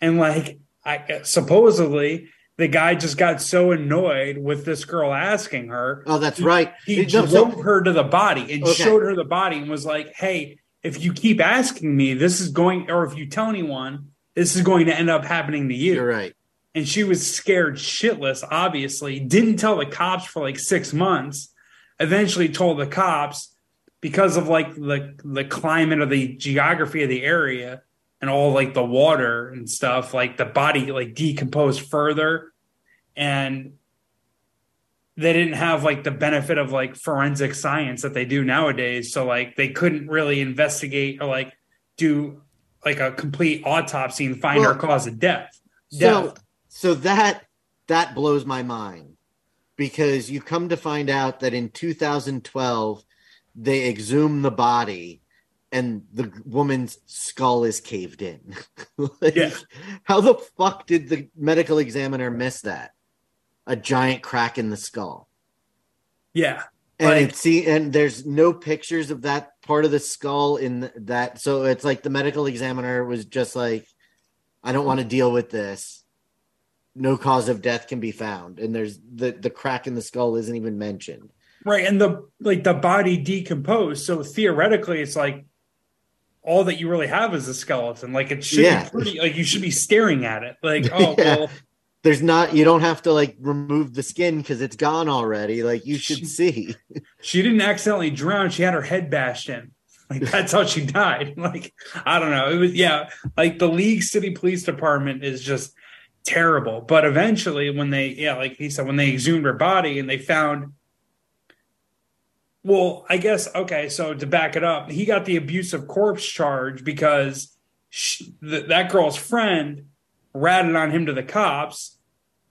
and like i supposedly the guy just got so annoyed with this girl asking her Oh, that's right. he No, drove so- her to the body and Okay. showed her the body and was like hey if you keep asking me this is going or if you tell anyone this is going to end up happening to you You're right. And she was scared shitless obviously didn't tell the cops for like six months eventually told the cops because of like the the climate of the geography of the area and all like the water and stuff like the body like decomposed further. And they didn't have like the benefit of like forensic science that they do nowadays. So like they couldn't really investigate or like do like a complete autopsy and find Well, her cause of death. So, Death. So that that blows my mind because you come to find out that in 2012 they exhumed the body and the woman's skull is caved in. [laughs] Like, Yeah. How the fuck did the medical examiner miss that? A giant crack in the skull. Yeah. And Like- see and there's no pictures of that part of the skull in that so it's like the medical examiner was just like I don't want to deal with this. No cause of death can be found and there's the the crack in the skull isn't even mentioned. Right. And the like the body decomposed. So theoretically it's like all that you really have is a skeleton. Like it should Yeah. be pretty like you should be staring at it. Like, [laughs] oh Yeah. well, There's not you don't have to like remove the skin cuz it's gone already. Like you should see. [laughs] she didn't accidentally drown, she had her head bashed in. Like that's how she [laughs] died. Like, I don't know. It was yeah, like the League City Police Department is just terrible. But eventually when they yeah, like he said, when they exhumed her body and they found well, I guess okay. So to back it up, he got the abusive corpse charge because she, th- that girl's friend ratted on him to the cops.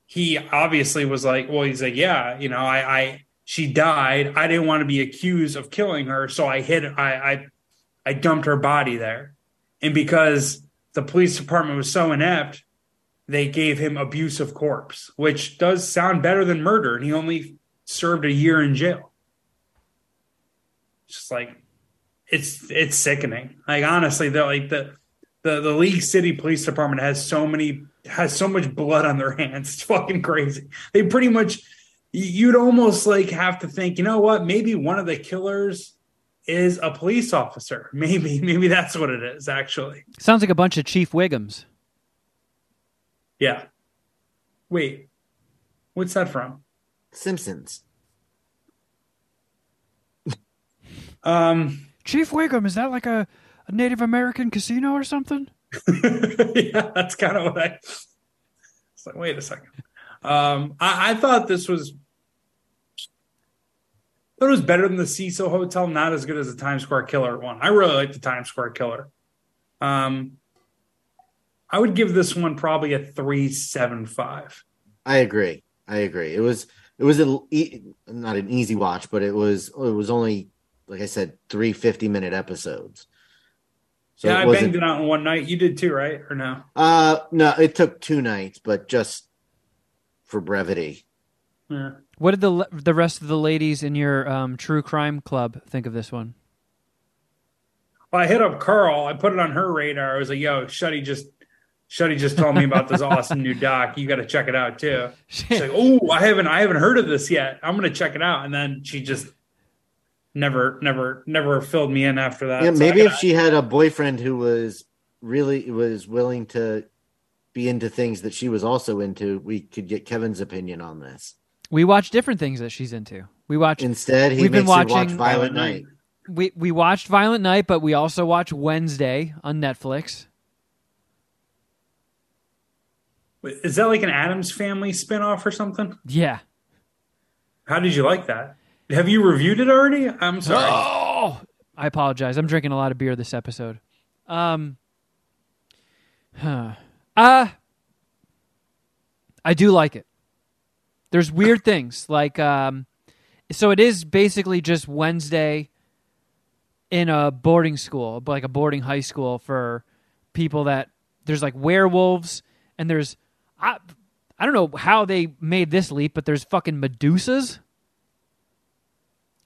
He obviously was like, well, he's like, yeah, you know, I, I, she died. I didn't want to be accused of killing her, so I hid. I, I, I dumped her body there, and because the police department was so inept, they gave him abuse of corpse, which does sound better than murder, and he only served a year in jail just like it's it's sickening. Like honestly, the like the the the League City Police Department has so many has so much blood on their [laughs] hands. It's fucking crazy. They pretty much you'd almost like have to think, you know what? Maybe one of the killers is a police officer. [laughs] Maybe maybe that's what it is actually. Sounds like a bunch of Chief Wiggums. Yeah. Wait. What's that from? Simpsons. [laughs] Um Chief Wiggum, is that like a, a Native American casino or something? [laughs] yeah, that's kind of what I. It's like, wait a second. Um, I, I thought this was. I thought it was better than the Cecil Hotel, not as good as the Times Square Killer one. I really like the Times Square Killer. Um, I would give this one probably a three seven five. I agree. I agree. It was it was a e- not an easy watch, but it was it was only like I said, three fifty minute episodes. So yeah, I banged it out in one night. You did too, right? Or no? Uh no, it took two nights, but just for brevity. Yeah. What did the the rest of the ladies in your um, true crime club think of this one? Well, I hit up Carl. I put it on her radar. I was like, "Yo, Shuddy just Shuddy just told me about this awesome new doc. You got to check it out too." She's like, "Oh, I haven't I haven't heard of this yet. I'm gonna check it out." And then she just never, never, never filled me in after that. Yeah, So maybe if gotta- she had a boyfriend who was really was willing to be into things that she was also into, we could get Kevin's opinion on this. We watch different things that she's into. We watch Instead, he We've been makes her watch watching Violent Violent Night. Night. we we watched Violent Night, but we also watch Wednesday on Netflix. Is that like an Addams Family spinoff or something? Yeah. How did you like that? Have you reviewed it already? I'm sorry. Oh, I apologize. I'm drinking a lot of beer this episode. Um, huh. uh, I do like it. There's weird things like um, so it is basically just Wednesday in a boarding school, like a boarding high school for people that there's like werewolves and there's I I don't know how they made this leap, but there's fucking Medusas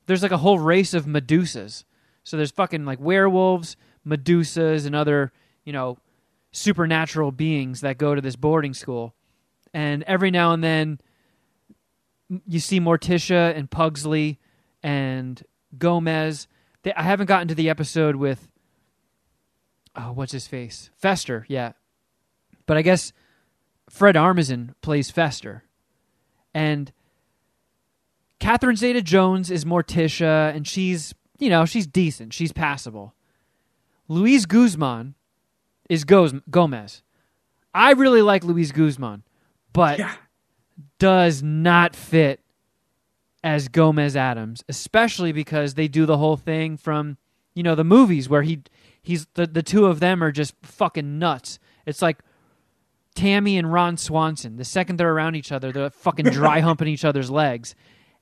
there's like a whole race of Medusas. So there's fucking like werewolves, Medusas, and other, you know, supernatural beings that go to this boarding school. And every now and then you see Morticia and Pugsley and Gomez. They, I haven't gotten to the episode with, oh, what's his face? Fester, yeah. But I guess Fred Armisen plays Fester. And Catherine Zeta Jones is Morticia, and she's, you know, she's decent. She's passable. Luis Guzman is Goz- Gomez. I really like Luis Guzman, but Yeah. does not fit as Gomez Addams, especially because they do the whole thing from, you know, the movies where he he's the, the two of them are just fucking nuts. It's like Tammy and Ron Swanson. The second they're around each other, they're fucking dry [laughs] humping each other's legs.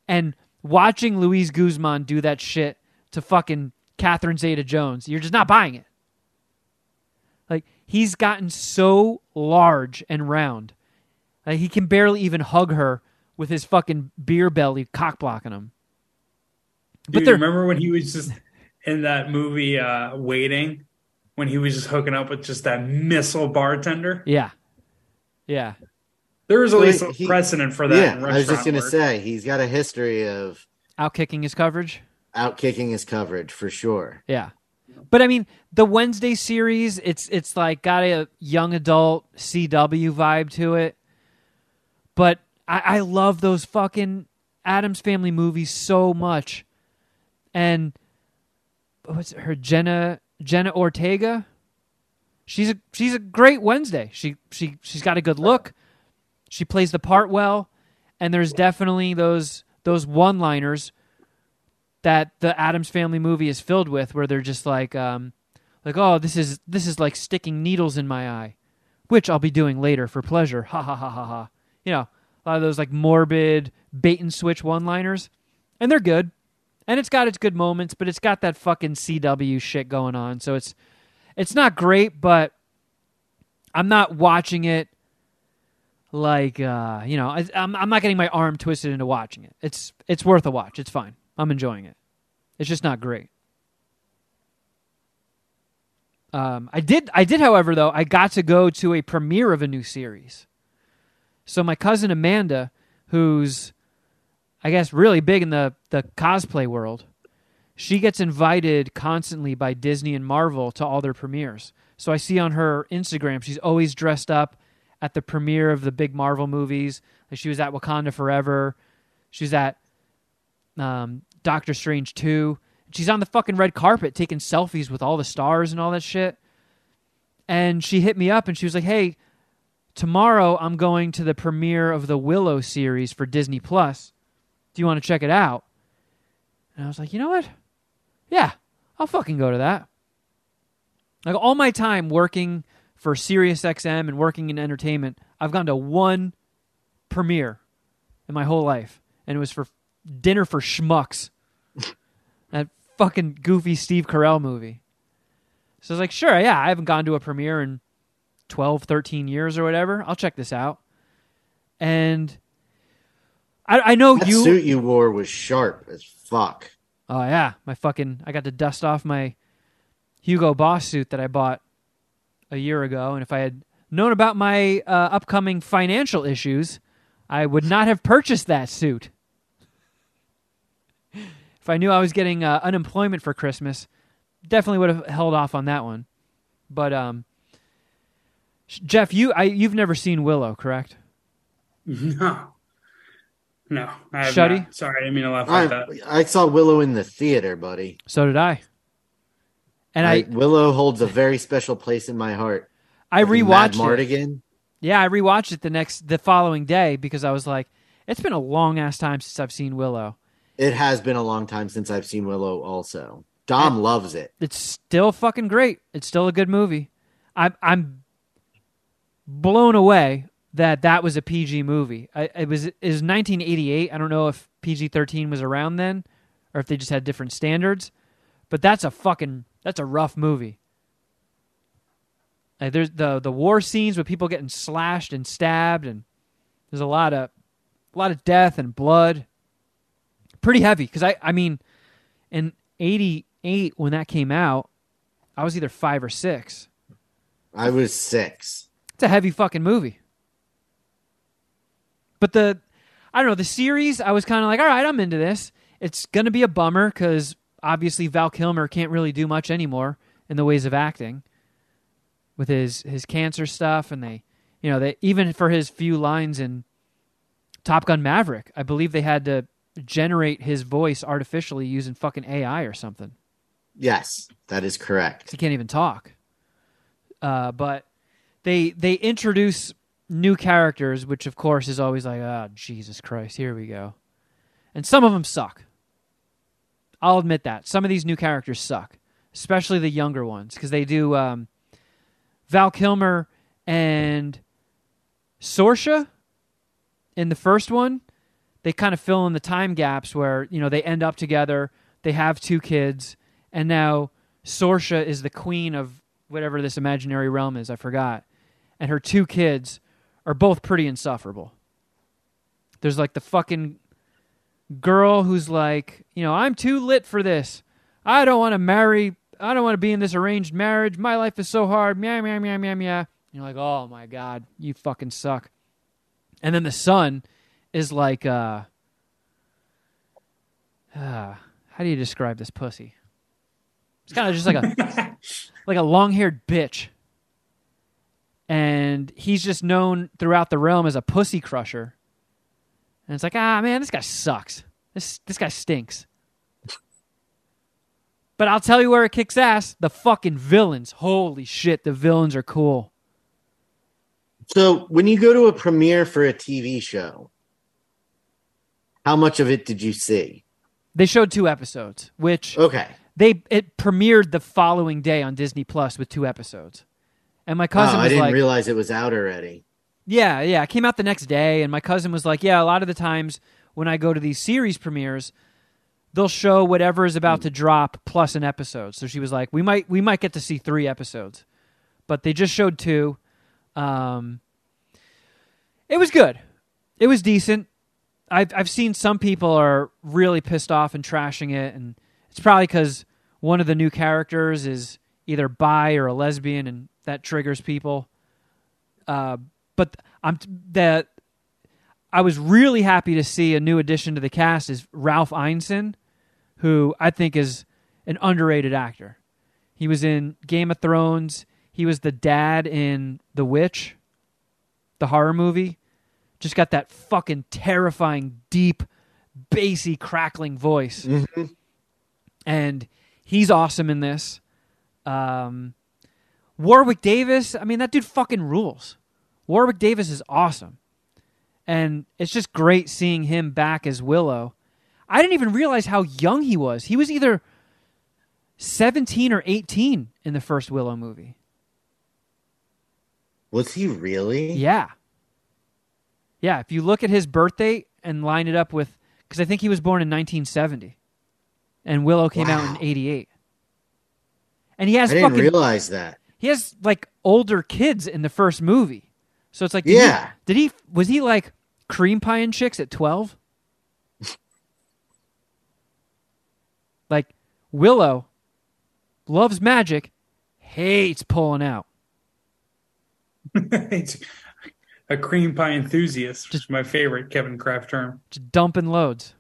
And watching Luis Guzman do that shit to fucking Catherine Zeta Jones. You're just not buying it. Like he's gotten so large and round. Like he can barely even hug her with his fucking beer belly cock blocking him. But remember when he was just in that movie uh Waiting when he was just hooking up with just that missile bartender? yeah. Yeah. There is was at least a he- precedent for that. Yeah, I was just gonna say he's got a history of Outkicking his coverage. outkicking his coverage for sure. Yeah. But I mean, the Wednesday series, it's it's like got a young adult CW vibe to it. But I, I love those fucking Addams Family movies so much. And what's her Jenna Jenna Ortega? She's a she's a great Wednesday. She she she's got a good look. She plays the part well, and there's definitely those those one-liners that the Addams Family movie is filled with, where they're just like, um, like, oh, this is this is like sticking needles in my eye, which I'll be doing later for pleasure. Ha ha ha ha ha. You know, a lot of those like morbid bait and switch one-liners, and they're good, and it's got its good moments, but it's got that fucking CW shit going on, so it's it's not great, but I'm not watching it like uh, you know I, I'm I'm not getting my arm twisted into watching it. It's it's worth a watch. It's fine. I'm enjoying it. It's just not great. Um, I did I did, however, though I got to go to a premiere of a new series. So my cousin Amanda, who's I guess really big in the the cosplay world, she gets invited constantly by Disney and Marvel to all their premieres. So I see on her Instagram she's always dressed up at the premiere of the big Marvel movies. Like she was at Wakanda Forever. She was at um, Doctor Strange 2. She's on the fucking red carpet taking selfies with all the stars and all that shit. And she hit me up and she was like, "Hey, tomorrow I'm going to the premiere of the Willow series for Disney Plus. Do you want to check it out?" And I was like, "You know what? Yeah, I'll fucking go to that." Like all my time working for SiriusXM and working in entertainment, I've gone to one premiere in my whole life, and it was for Dinner for Schmucks, [laughs] that fucking goofy Steve Carell movie. So I was like, sure, yeah, I haven't gone to a premiere in 12, 13 years or whatever. I'll check this out. And I, I know That you. suit you wore was sharp as fuck. Oh yeah, my fucking I got to dust off my Hugo Boss suit that I bought a year ago, and if I had known about my uh, upcoming financial issues, I would not have purchased that suit. If I knew I was getting uh, unemployment for Christmas, definitely would have held off on that one. But um, Jeff, you I, you've never seen Willow, correct? [laughs] No. No. I have Shuddy? not. Sorry, I didn't mean to laugh like I, that. I saw Willow in the theater, buddy. So did I. And I, I Willow holds a very special place in my heart. I Fucking rewatched Mad it. Mardigan. Yeah, I rewatched it the next the following day because I was like, it's been a long ass time since I've seen Willow. It has been a long time since I've seen Willow. Also, Dom loves it. It's still fucking great. It's still a good movie. I'm I'm blown away that that was a PG movie. I, it was it was 1988. I don't know if PG-13 was around then or if they just had different standards, but that's a fucking that's a rough movie. Like there's the the war scenes with people getting slashed and stabbed and there's a lot of a lot of death and blood. Pretty heavy because I I mean in 88 when that came out, I was either 5 or 6. I was six. It's a heavy fucking movie. But the, I don't know, the series, I was kind of like, all right, I'm into this. It's going to be a bummer because obviously Val Kilmer can't really do much anymore in the ways of acting with his, his cancer stuff. And they, you know, they, even for his few lines in Top Gun Maverick, I believe they had to generate his voice artificially using fucking AI or something. Yes, that is correct. He can't even talk. Uh, but they they introduce new characters, which of course is always like, oh Jesus Christ, here we go. And some of them suck. I'll admit that some of these new characters suck, especially the younger ones, because they do um, Val Kilmer and Sorsha in the first one. They kind of fill in the time gaps where you know they end up together, they have two kids, and now Sorsha is the queen of whatever this imaginary realm is. I forgot, and her two kids are both pretty insufferable. There's like the fucking girl who's like, you know, I'm too lit for this. I don't want to marry. I don't want to be in this arranged marriage. My life is so hard. Meow, meow, meow, meow, meow. You're like, oh my god, you fucking suck. And then the son is like, uh, uh how do you describe this pussy? It's kind of just like a [laughs] like a long-haired bitch. And he's just known throughout the realm as a pussy crusher. And it's like, ah, man, this guy sucks. This this guy stinks. But I'll tell you where it kicks ass: the fucking villains. Holy shit, the villains are cool. So when you go to a premiere for a TV show, how much of it did you see? They showed two episodes, which Okay. they it premiered the following day on Disney Plus with two episodes. And my cousin Oh, I didn't like, realize it was out already. Yeah, yeah. It came out the next day, and my cousin was like, Yeah, a lot of the times when I go to these series premieres, they'll show whatever is about to drop plus an episode. So she was like, We might we might get to see three episodes. But they just showed two. Um it was good. It was decent. I've I've seen some people are really pissed off and trashing it, and it's probably because one of the new characters is either bi or a lesbian, and that triggers people. Uh, but I'm that I was really happy to see a new addition to the cast is Ralph Ineson, who I think is an underrated actor. He was in Game of Thrones. He was the dad in The Witch, the horror movie. Just got that fucking terrifying, deep, bassy, crackling voice. Mhm. And he's awesome in this. Um, Warwick Davis, I mean, that dude fucking rules. Warwick Davis is awesome. And it's just great seeing him back as Willow. I didn't even realize how young he was. He was either 17 or 18 in the first Willow movie. Was he really? Yeah. Yeah, if you look at his birth date and line it up with because I think he was born in 1970 and Willow came out in 88. And he has I didn't fucking realize that. He has like older kids in the first movie. So it's like did Yeah. He, did he was he like cream pie and chicks at 12? [laughs] like Willow loves magic, hates pulling out. [laughs] it's a cream pie enthusiast, which is my favorite Kevin Kraft term. just dumping loads.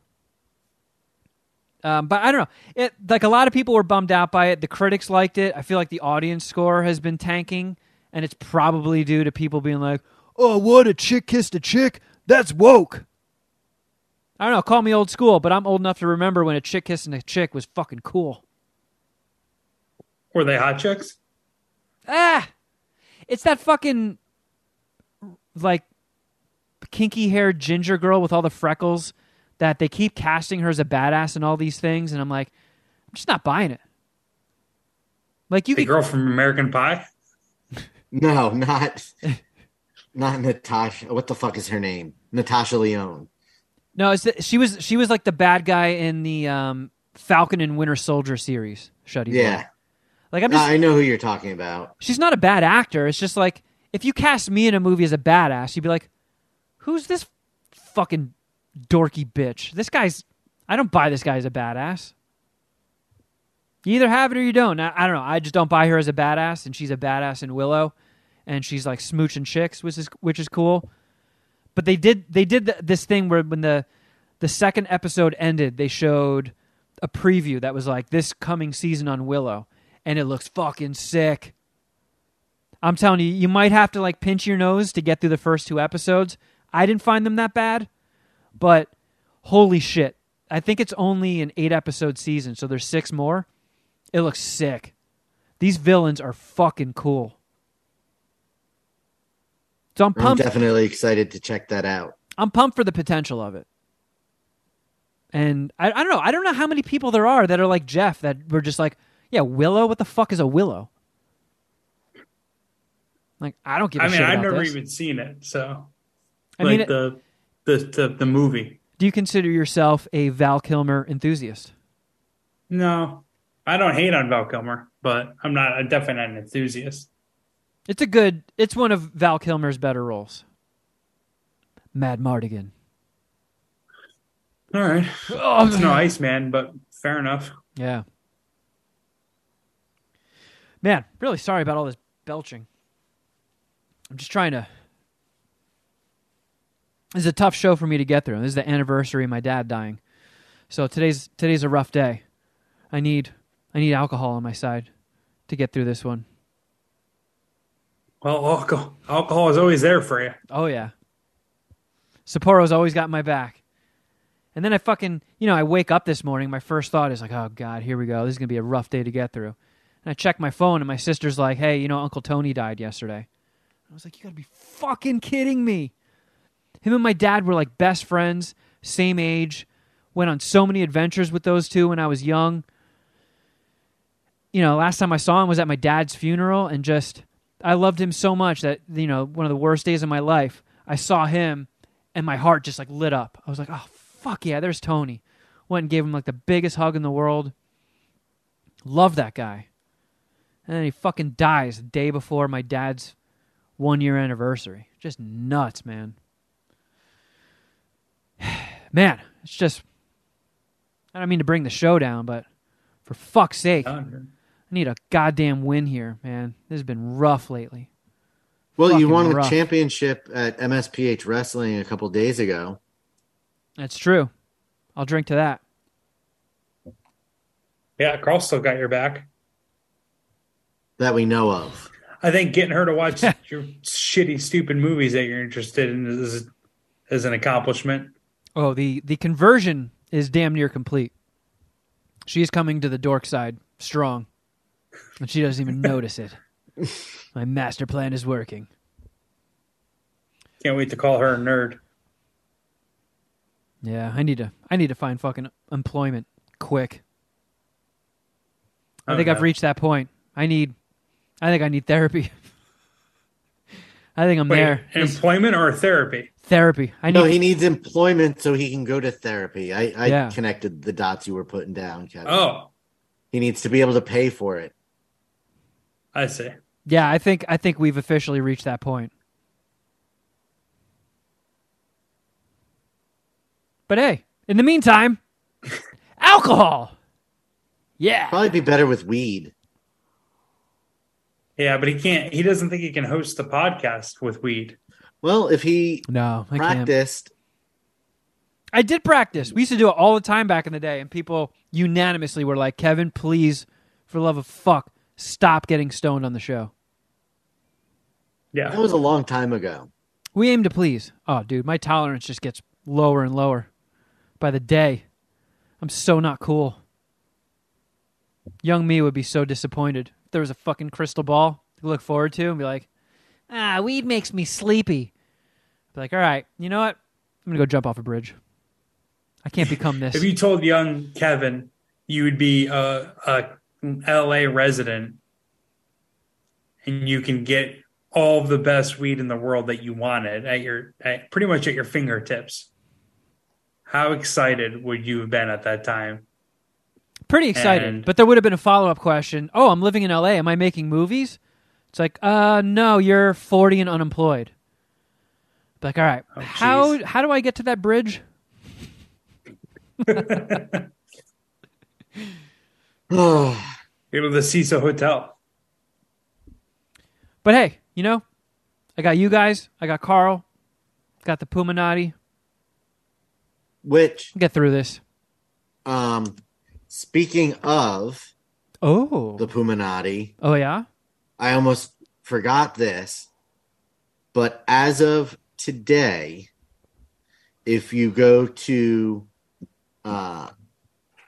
Um, but I don't know. It like a lot of people were bummed out by it. The critics liked it. I feel like the audience score has been tanking, and it's probably due to people being like, "Oh, what a chick kissed a chick? That's woke." I don't know. Call me old school, but I'm old enough to remember when a chick kissing a chick was fucking cool. Were they hot chicks? Ah, it's that fucking like kinky haired ginger girl with all the freckles that they keep casting her as a badass and all these things, and I'm like, I'm just not buying it. Like you The could, girl from American Pie? [laughs] No, not not Natasha. What the fuck is her name? Natasha Lyonne. no, it's the, she was she was like the bad guy in the um, Falcon and Winter Soldier series. Shuddy. Yeah, like I'm just I know who you're talking about. she's not a bad actor. It's just like if you cast me in a movie as a badass, you'd be like, "Who's this fucking dorky bitch? This guy's I don't buy this guy as a badass." You either have it or you don't. I, I don't know. I just don't buy her as a badass, and she's a badass in Willow, and she's like smooching chicks, which is which is cool. But they did they did th this thing where when the the second episode ended, they showed a preview that was like this coming season on Willow, and it looks fucking sick. I'm telling you, you might have to like pinch your nose to get through the first two episodes. I didn't find them that bad, but holy shit. I think it's only an eight episode season, so there's six more. It looks sick. These villains are fucking cool. So I'm I'm pumped. definitely excited to check that out. I'm pumped for the potential of it. And I, I don't know. I don't know how many people there are that are like Jeff that were just like, yeah, Willow. What the fuck is a Willow? Like, I don't give I mean, shit I've about never this. even seen it. So, I like mean, it- the, the the the movie. do you consider yourself a Val Kilmer enthusiast? No, I don't hate on Val Kilmer, but I'm not. I'm definitely not an enthusiast. It's a good. It's one of Val Kilmer's better roles. Madmartigan. All right, Oh, it's no Iceman, but fair enough. Yeah. Man, really sorry about all this belching. I'm just trying to. This is a tough show for me to get through. This is the anniversary of my dad dying, so today's today's a rough day. I need I need alcohol on my side to get through this one. Well, alcohol, alcohol is always there for you. Oh yeah. Sapporo's always got my back. And then I fucking, you know, I wake up this morning. My first thought is like, oh God, here we go. This is gonna be a rough day to get through. And I check my phone, and my sister's like, hey, you know, Uncle Tony died yesterday. I was like, you gotta be fucking kidding me. Him and my dad were like best friends, same age. Went on so many adventures with those two when I was young. You know, last time I saw him was at my dad's funeral, and just I loved him so much that you know one of the worst days of my life. I saw him, and my heart just like lit up. I was like, oh fuck yeah, there's Tony. Went and gave him like the biggest hug in the world. Love that guy. And then he fucking dies the day before my dad's one year anniversary. Just nuts, man. Man, it's just. I don't mean to bring the show down, but for fuck's sake, I need a goddamn win here, man. This has been rough lately. Well, you won a rough. championship at MSPH Wrestling a couple days ago. That's true. I'll drink to that. Yeah, Carl still got your back. That we know of. I think getting her to watch [laughs] your shitty, stupid movies that you're interested in is, is an accomplishment. Oh, the the conversion is damn near complete. She's coming to the dork side strong, and she doesn't even [laughs] notice it. My master plan is working. Can't wait to call her a nerd. Yeah, I need to I need to find fucking employment quick. I think I've reached that point. I need I think I need therapy. [laughs] I think I'm Wait, there. employment or therapy? Therapy. I need No, he needs employment so he can go to therapy. I, I Yeah. connected the dots you were putting down, Kevin. Oh, He needs to be able to pay for it. I see. Yeah, I think I think we've officially reached that point. But hey, in the meantime, [laughs] alcohol. Yeah. Probably be better with weed. Yeah, but he can't. He doesn't think he can host the podcast with weed. Well, if he No, I can't. practiced, I did practice. We used to do it all the time back in the day, and people unanimously were like, "Kevin, please, for love of fuck, stop getting stoned on the show." Yeah, that was a long time ago. We aim to please. Oh, dude, my tolerance just gets lower and lower by the day. I'm so not cool. Young me would be so disappointed if there was a fucking crystal ball to look forward to and be like, ah, weed makes me sleepy. Be like, all right, you know what? I'm gonna go jump off a bridge. I can't [laughs] become this. If you told young Kevin you would be a, a LA resident and you can get all the best weed in the world that you wanted at your at pretty much at your fingertips, how excited would you have been at that time? Pretty excited, And- but there would have been a follow up question. Oh, I'm living in LA. Am I making movies? It's like, uh, no, you're 40 and unemployed. Be Like, all right, Oh, how how do I get to that bridge? [laughs] Go to the Cecil Hotel. But hey, you know, I got you guys. I got Carl. Got the Puminati. Which, Get through this. um, speaking of Oh, the Puminati, oh yeah. I almost forgot this, but as of today, if you go to, uh,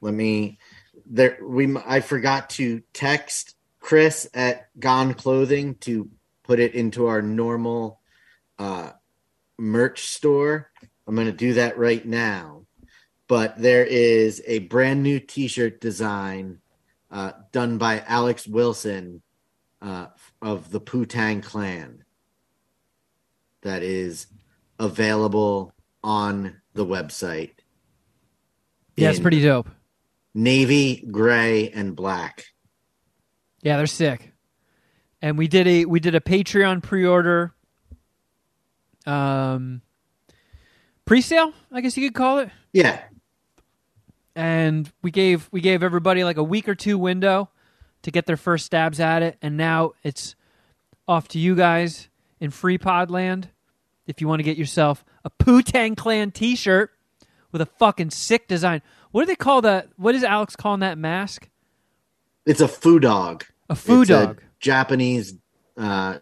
let me, there we I forgot to text Chris at Gone Clothing to put it into our normal uh, merch store. I'm going to do that right now, but there is a brand new T-shirt design uh, done by Alex Wilson uh, of the Putang clan that is available on the website. Yeah, it's pretty dope. navy, gray, and black. Yeah, they're sick. And we did a we did a Patreon pre-order um pre-sale, I guess you could call it. Yeah, And we gave we gave everybody like a week or two window to get their first stabs at it and now it's off to you guys in free pod land if you want to get yourself a Poo-Tang Clan t-shirt with a fucking sick design. What do they call that? What is Alex calling that mask? it's a foo dog. A foo It's a dog. Japanese. Uh,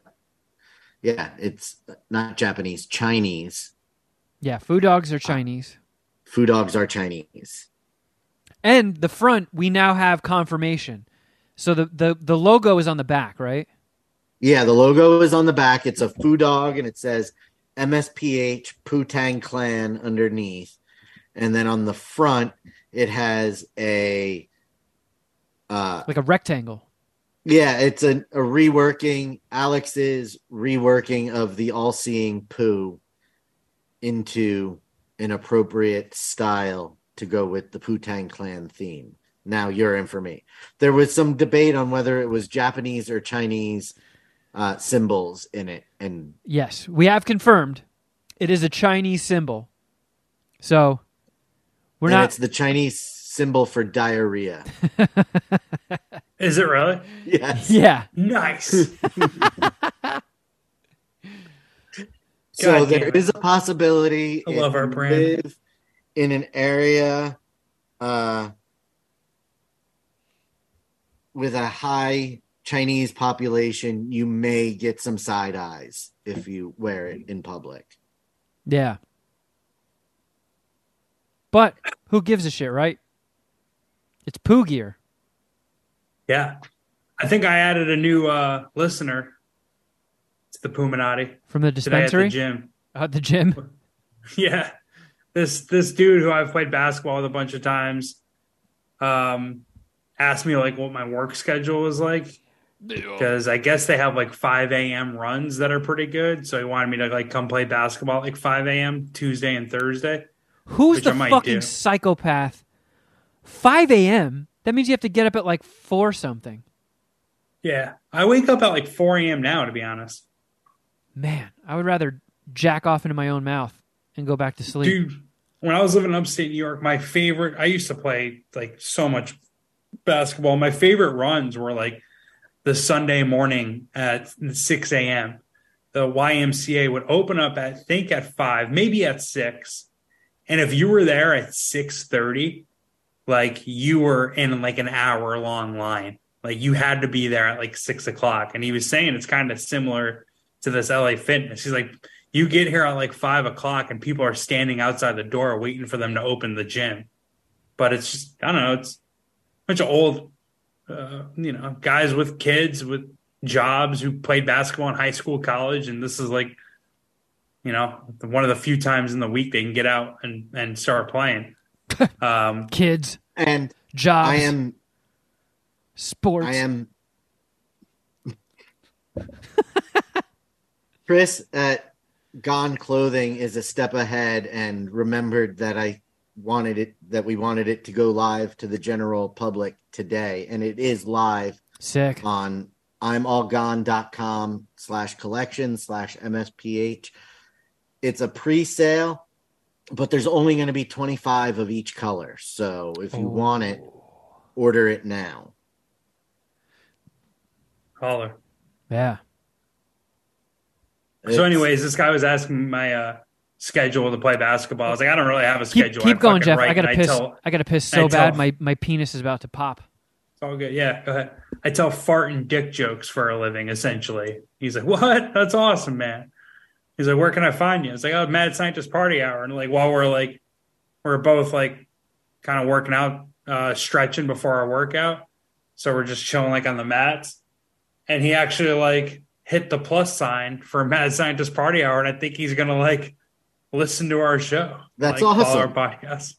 yeah, it's not Japanese. Chinese. Yeah, foo dogs are Chinese. Foo dogs are Chinese. And the front, we now have confirmation. So the, the, the logo is on the back, right? Yeah, the logo is on the back. It's a foo dog, and it says MSPH Putang Clan underneath, and then on the front it has a. Uh, Like a rectangle. yeah, it's a, a reworking. Alex's reworking of the all-seeing poo into an appropriate style to go with the Putang Clan theme. Now you're in for me. There was some debate on whether it was Japanese or Chinese uh, symbols in it, and Yes, we have confirmed it is a Chinese symbol. So we're and not. it's the Chinese symbol for diarrhea. [laughs] Is it really? yes. [laughs] Yeah. Nice. [laughs] So God there it. is a possibility. I love our you brand. live in an area uh, with a high Chinese population, you may get some side eyes if you wear it in public. Yeah. But who gives a shit, right? It's poo gear. yeah. I think I added a new uh, listener. It's the Puminati From the today at dispensary the gym. at the gym. [laughs] Yeah. This this dude who I've played basketball with a bunch of times um asked me like what my work schedule was like. Because I guess they have like 5 a.m. runs that are pretty good. So he wanted me to like come play basketball at like 5 a.m. Tuesday and Thursday. Who's the I might fucking do. psychopath? 5 a.m. That means you have to get up at like 4 something. Yeah. I wake up at like 4 a.m. now, to be honest. Man, I would rather jack off into my own mouth and go back to sleep. Dude, when I was living in upstate New York, my favorite, I used to play like so much basketball. My favorite runs were like the Sunday morning at 6 a.m. The YMCA would open up at, I think at five, maybe at six. And if you were there at 6:30, like you were in like an hour long line. Like you had to be there at like six o'clock. And he was saying it's kind of similar to this LA fitness. He's like, you get here at like five o'clock and people are standing outside the door waiting for them to open the gym. But it's just, I don't know, it's bunch of old, uh, you know, guys with kids with jobs who played basketball in high school, college. And this is like, you know, one of the few times in the week they can get out and, and start playing. [laughs] Um, Kids, And jobs, I am, sports. I am. Chris at Gone Clothing is a step ahead and remembered that I wanted it that we wanted it to go live to the general public today, and it is live Sick. on imallgone.com slash collection slash msph it's a pre-sale but there's only going to be 25 of each color so if you want it order it now caller. Yeah. So, It's- anyways, this guy was asking my uh, schedule to play basketball. I was like, I don't really have a schedule. keep I going, Jeff. I gotta piss. tell- I gotta piss I so tell- bad. My my penis is about to pop. It's all good. Yeah, go ahead. I tell fart and dick jokes for a living, essentially. He's like, What? That's awesome, man. He's like, Where can I find you? It's like, Oh, Mad Scientist Party Hour. And like, while we're like, we're both like kind of working out, uh, stretching before our workout. So we're just chilling like on the mats. And he actually like hit the plus sign for Mad Scientist Party Hour. And I think he's going to like listen to our show. That's like, awesome. Our podcast.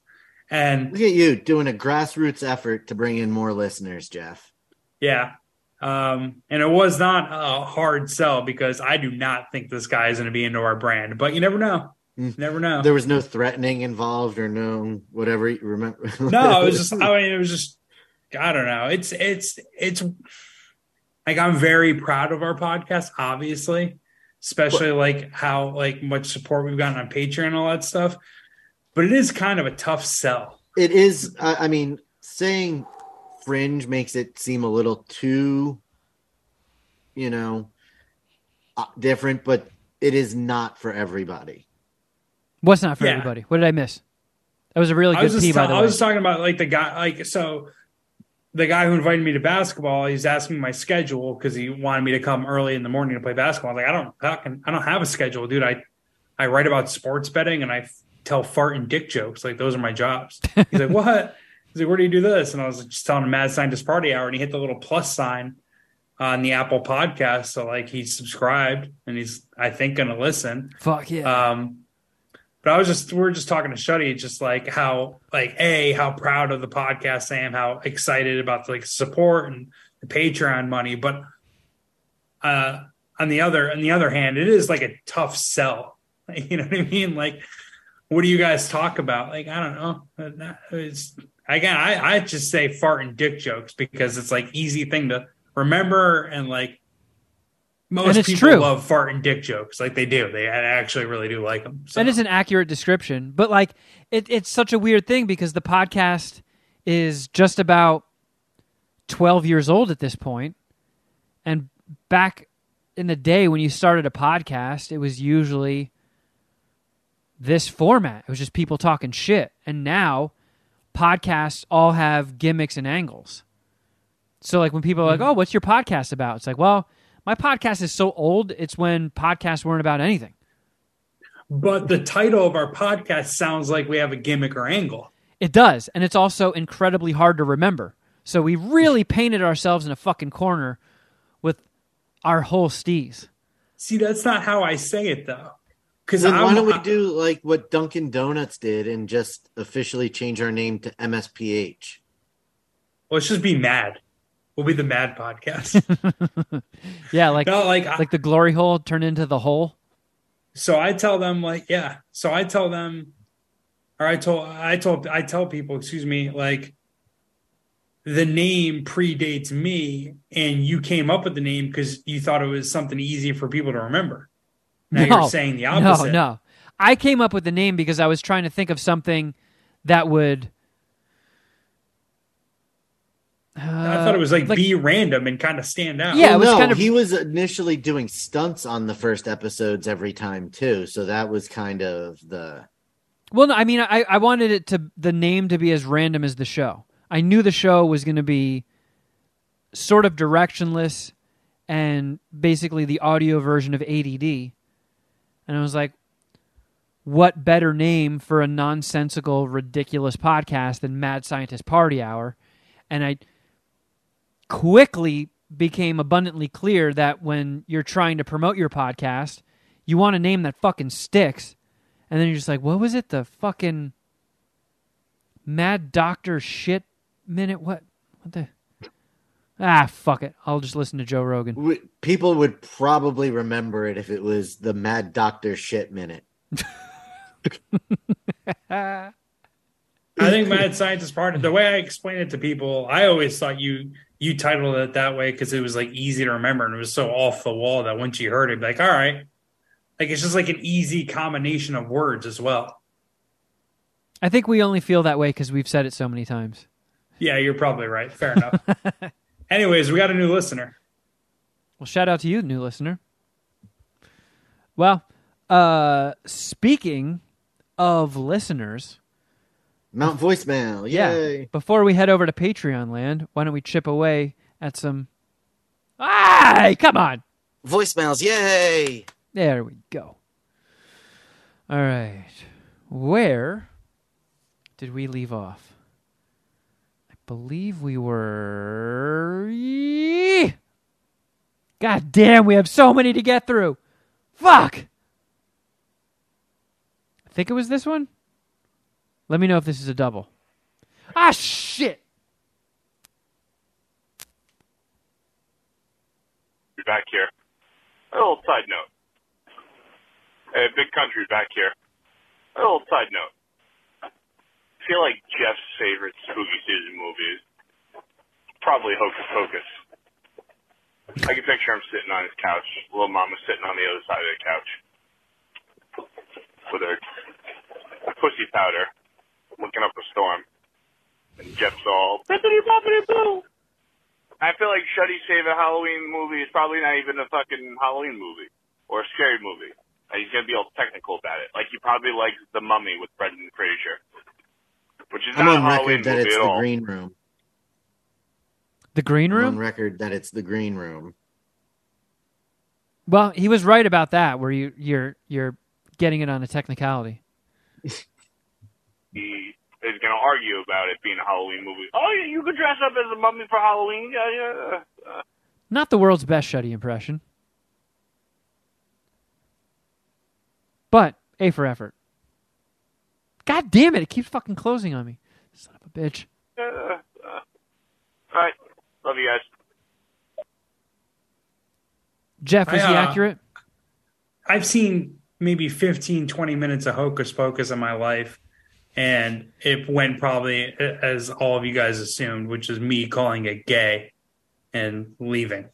And look at you doing a grassroots effort to bring in more listeners jeff Yeah. Um, and it was not a hard sell because I do not think this guy is going to be into our brand, but you never know. Never know. There was no threatening involved or no whatever. You remember? no, it was just. [laughs] I mean, it was just. I don't know. It's it's it's like I'm very proud of our podcast, obviously, especially like how like much support we've gotten on Patreon and all that stuff. But it is kind of a tough sell. It is. I I mean, saying fringe makes it seem a little too, you know, uh, different, but it is not for everybody. What's not for Yeah. everybody? What did I miss? That was a really I good was just pee, by ta- the I way. was talking about like the guy like so the guy who invited me to basketball, he's asking me my schedule because he wanted me to come early in the morning to play basketball. I was like, I don't fucking I don't have a schedule, dude. I I write about sports betting and I f- tell fart and dick jokes. Like those are my jobs. He's like, What? He's like, Where do you do this? And I was just telling him Mad Scientist Party Hour, and he hit the little plus sign on the Apple podcast. So like he's subscribed and he's I think gonna listen. Fuck yeah. Um, but I was just we are just talking to Shuddy, just like how like a how proud of the podcast I am, how excited about the, like support and the Patreon money. But uh, on the other on the other hand, it is like a tough sell. [laughs] You know what I mean? Like, what do you guys talk about? Like, I don't know. It's again, I I just say fart and dick jokes because it's like easy thing to remember and like. Most And it's people true. love fart and dick jokes, like they do. They actually really do like them. So. That is an accurate description, but like it, it's such a weird thing because the podcast is just about twelve years old at this point. point, and back in the day when you started a podcast, it was usually this format. It was just people talking shit, and now podcasts all have gimmicks and angles. So like when people are like, mm-hmm. "Oh, what's your podcast about?" It's like, "Well, my podcast is so old. It's when podcasts weren't about anything." But the title of our podcast sounds like we have a gimmick or angle. It does, and it's also incredibly hard to remember. So we really [laughs] painted ourselves in a fucking corner with our whole steez. See, that's not how I say it though. Because Then why don't we do like what Dunkin' Donuts did and just officially change our name to MSPH? Well, let's just be mad. We'll be the Mad Podcast. [laughs] Yeah, like no, like, I- like the glory hole turned into the hole. so I tell them like, yeah. So I tell them, or I told, I told, I tell people, excuse me, like the name predates me, and you came up with the name because you thought it was something easy for people to remember. Now no, you're saying the opposite. no, no. I came up with the name because I was trying to think of something that would. I thought it was like, uh, like- be random and kind of stand out. Yeah, it was no, kind of- he was initially doing stunts on the first episodes every time too, so that was kind of the Well, no, I mean, I, I wanted it to the name to be as random as the show. I knew the show was going to be sort of directionless and basically the audio version of ADD. And I was like, what better name for a nonsensical, ridiculous podcast than Mad Scientist Party Hour? And I quickly became abundantly clear that when you're trying to promote your podcast, you want a name that fucking sticks. And then you're just like, what was it? The fucking Mad Doctor shit minute? What? What the? Ah, fuck it. I'll just listen to Joe Rogan. people would probably remember it if it was the Mad Doctor shit minute. [laughs] I think Mad Scientist Party. The way I explain it to people, I always thought you you titled it that way because it was like easy to remember and it was so off the wall that once you heard it, like all right, like it's just like an easy combination of words as well. I think we only feel that way because we've said it so many times. Yeah, you're probably right. Fair enough. [laughs] Anyways, we got a new listener. Well, shout out to you, new listener. Well, uh, speaking of listeners, Mount voicemail, yeah, yay! before we head over to Patreon land, why don't we chip away at some. Ah, come on. Voicemails, yay! There we go. All right. Where did we leave off? I believe we were. God damn, we have so many to get through. Fuck! I think it was this one. Let me know if this is a double. Ah, shit! Back here. A little side note. Hey, big country back here. A little side note. I feel like Jeff's favorite spooky season movie is probably Hocus Pocus. I can picture him sitting on his couch, little mama sitting on the other side of the couch with her pussy powder, looking up a storm. And Jeff's all, bippity boppity boo. I feel like Shuddy's favorite Halloween movie is probably not even a fucking Halloween movie or a scary movie. He's gonna be all technical about it. Like he probably likes The Mummy with Brendan Fraser, which is I'm not a on Halloween record that movie it's at the all. green room. The green I'm on record that it's the green room. Well, he was right about that. Where you you're you're getting it on a technicality. [laughs] He is gonna argue about it being a Halloween movie. Oh, yeah, you could dress up as a mummy for Halloween. Yeah, yeah. Uh, Not the world's best Shuddy impression, but a for effort. God damn it! It keeps fucking closing on me. Son of a bitch. uh, uh. All right, love you guys. Jeff, is I, he uh, accurate? I've seen maybe 15, 20 minutes of Hocus Pocus in my life, and it went probably as all of you guys assumed, which is me calling it gay and leaving.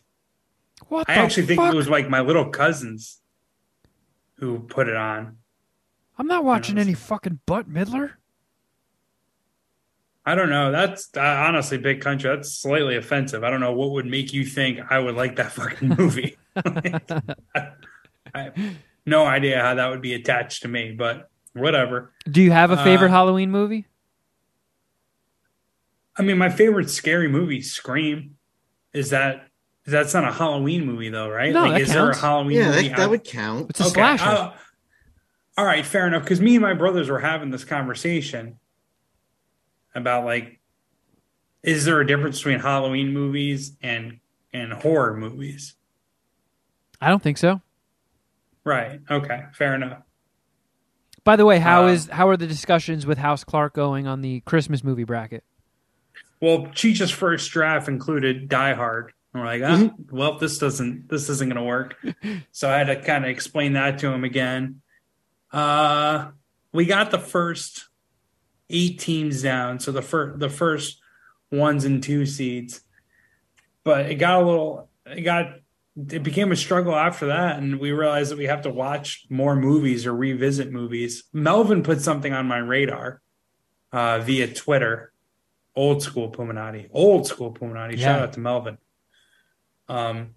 What I actually think it was like my little cousins who put it on. I'm not watching any fucking butt middler. I don't know. That's uh, honestly big country. That's slightly offensive. I don't know what would make you think I would like that [laughs] fucking movie. [laughs] [laughs] I, I have no idea how that would be attached to me, but whatever. Do you have a favorite Uh, Halloween movie? I mean, my favorite scary movie, Scream. Is that that's not a Halloween movie though, right? No, like, that is there a. Halloween Yeah, movie? that, that would count. It's a Okay, slasher. uh, all right, fair enough. Because me and my brothers were having this conversation about like, is there a difference between Halloween movies and and horror movies? I don't think so. Right. Okay. Fair enough. By the way, how Uh, is how are the discussions with House Clark going on the Christmas movie bracket? Well, Cheech's first draft included Die Hard. And we're like, ah, Mm-hmm. well, this doesn't this isn't going to work. so I had to kind of explain that to him again. Uh, we got the first eight teams down, so the first the first ones and two seeds, but it got a little it got it became a struggle after that, and we realized that we have to watch more movies or revisit movies. Melvin put something on my radar uh, via Twitter old school Puminati, old school Puminati. Shout out to Melvin. Um,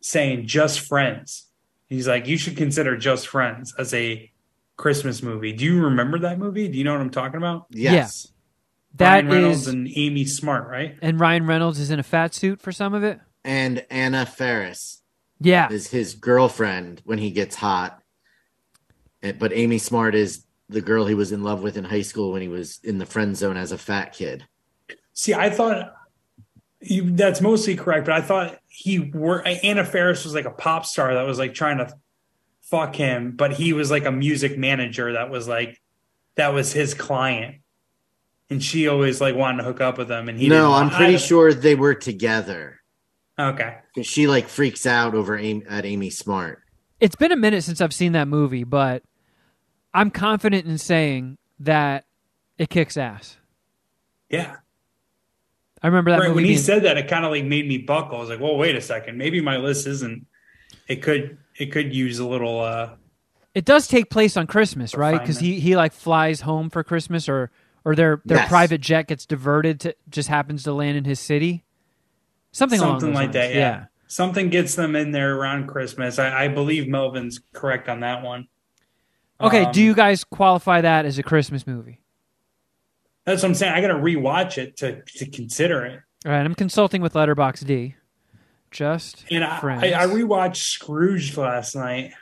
saying just friends. He's like, you should consider just friends as a Christmas movie. Do you remember that movie? Do you know what I'm talking about? Yes. That Ryan Reynolds is, and Amy Smart, right? and Ryan Reynolds is in a fat suit for some of it. And Anna Faris Yeah, is his girlfriend when he gets hot. Eh, but Amy Smart is the girl he was in love with in high school when he was in the friend zone as a fat kid. See, I thought you, that's mostly correct, but I thought he were Anna Faris was like a pop star that was like trying to fuck him, but he was like a music manager that was like that was his client, and she always like wanted to hook up with him, and he no, didn't I'm pretty I- sure they were together. Okay, 'Cause She like freaks out over Amy, at Amy Smart. it's been a minute since I've seen that movie, but I'm confident in saying that it kicks ass. yeah. I remember that Right movie. when he being- said that, it kind of like made me buckle. I was like, "Well, wait a second, maybe my list isn't." It could it could use a little. uh it does take place on Christmas, right? Because he he like flies home for Christmas, or or their their Yes. private jet gets diverted to just happens to land in his city. Something, along something those like lines. that. Yeah. something gets them in there around Christmas. I, I believe Melvin's correct on that one. Okay, Um, do you guys qualify that as a Christmas movie? That's what I'm saying. I got to rewatch it to to consider it. All right, I'm consulting with Letterbox D. Just And I, friends. I, I rewatched Scrooge last night.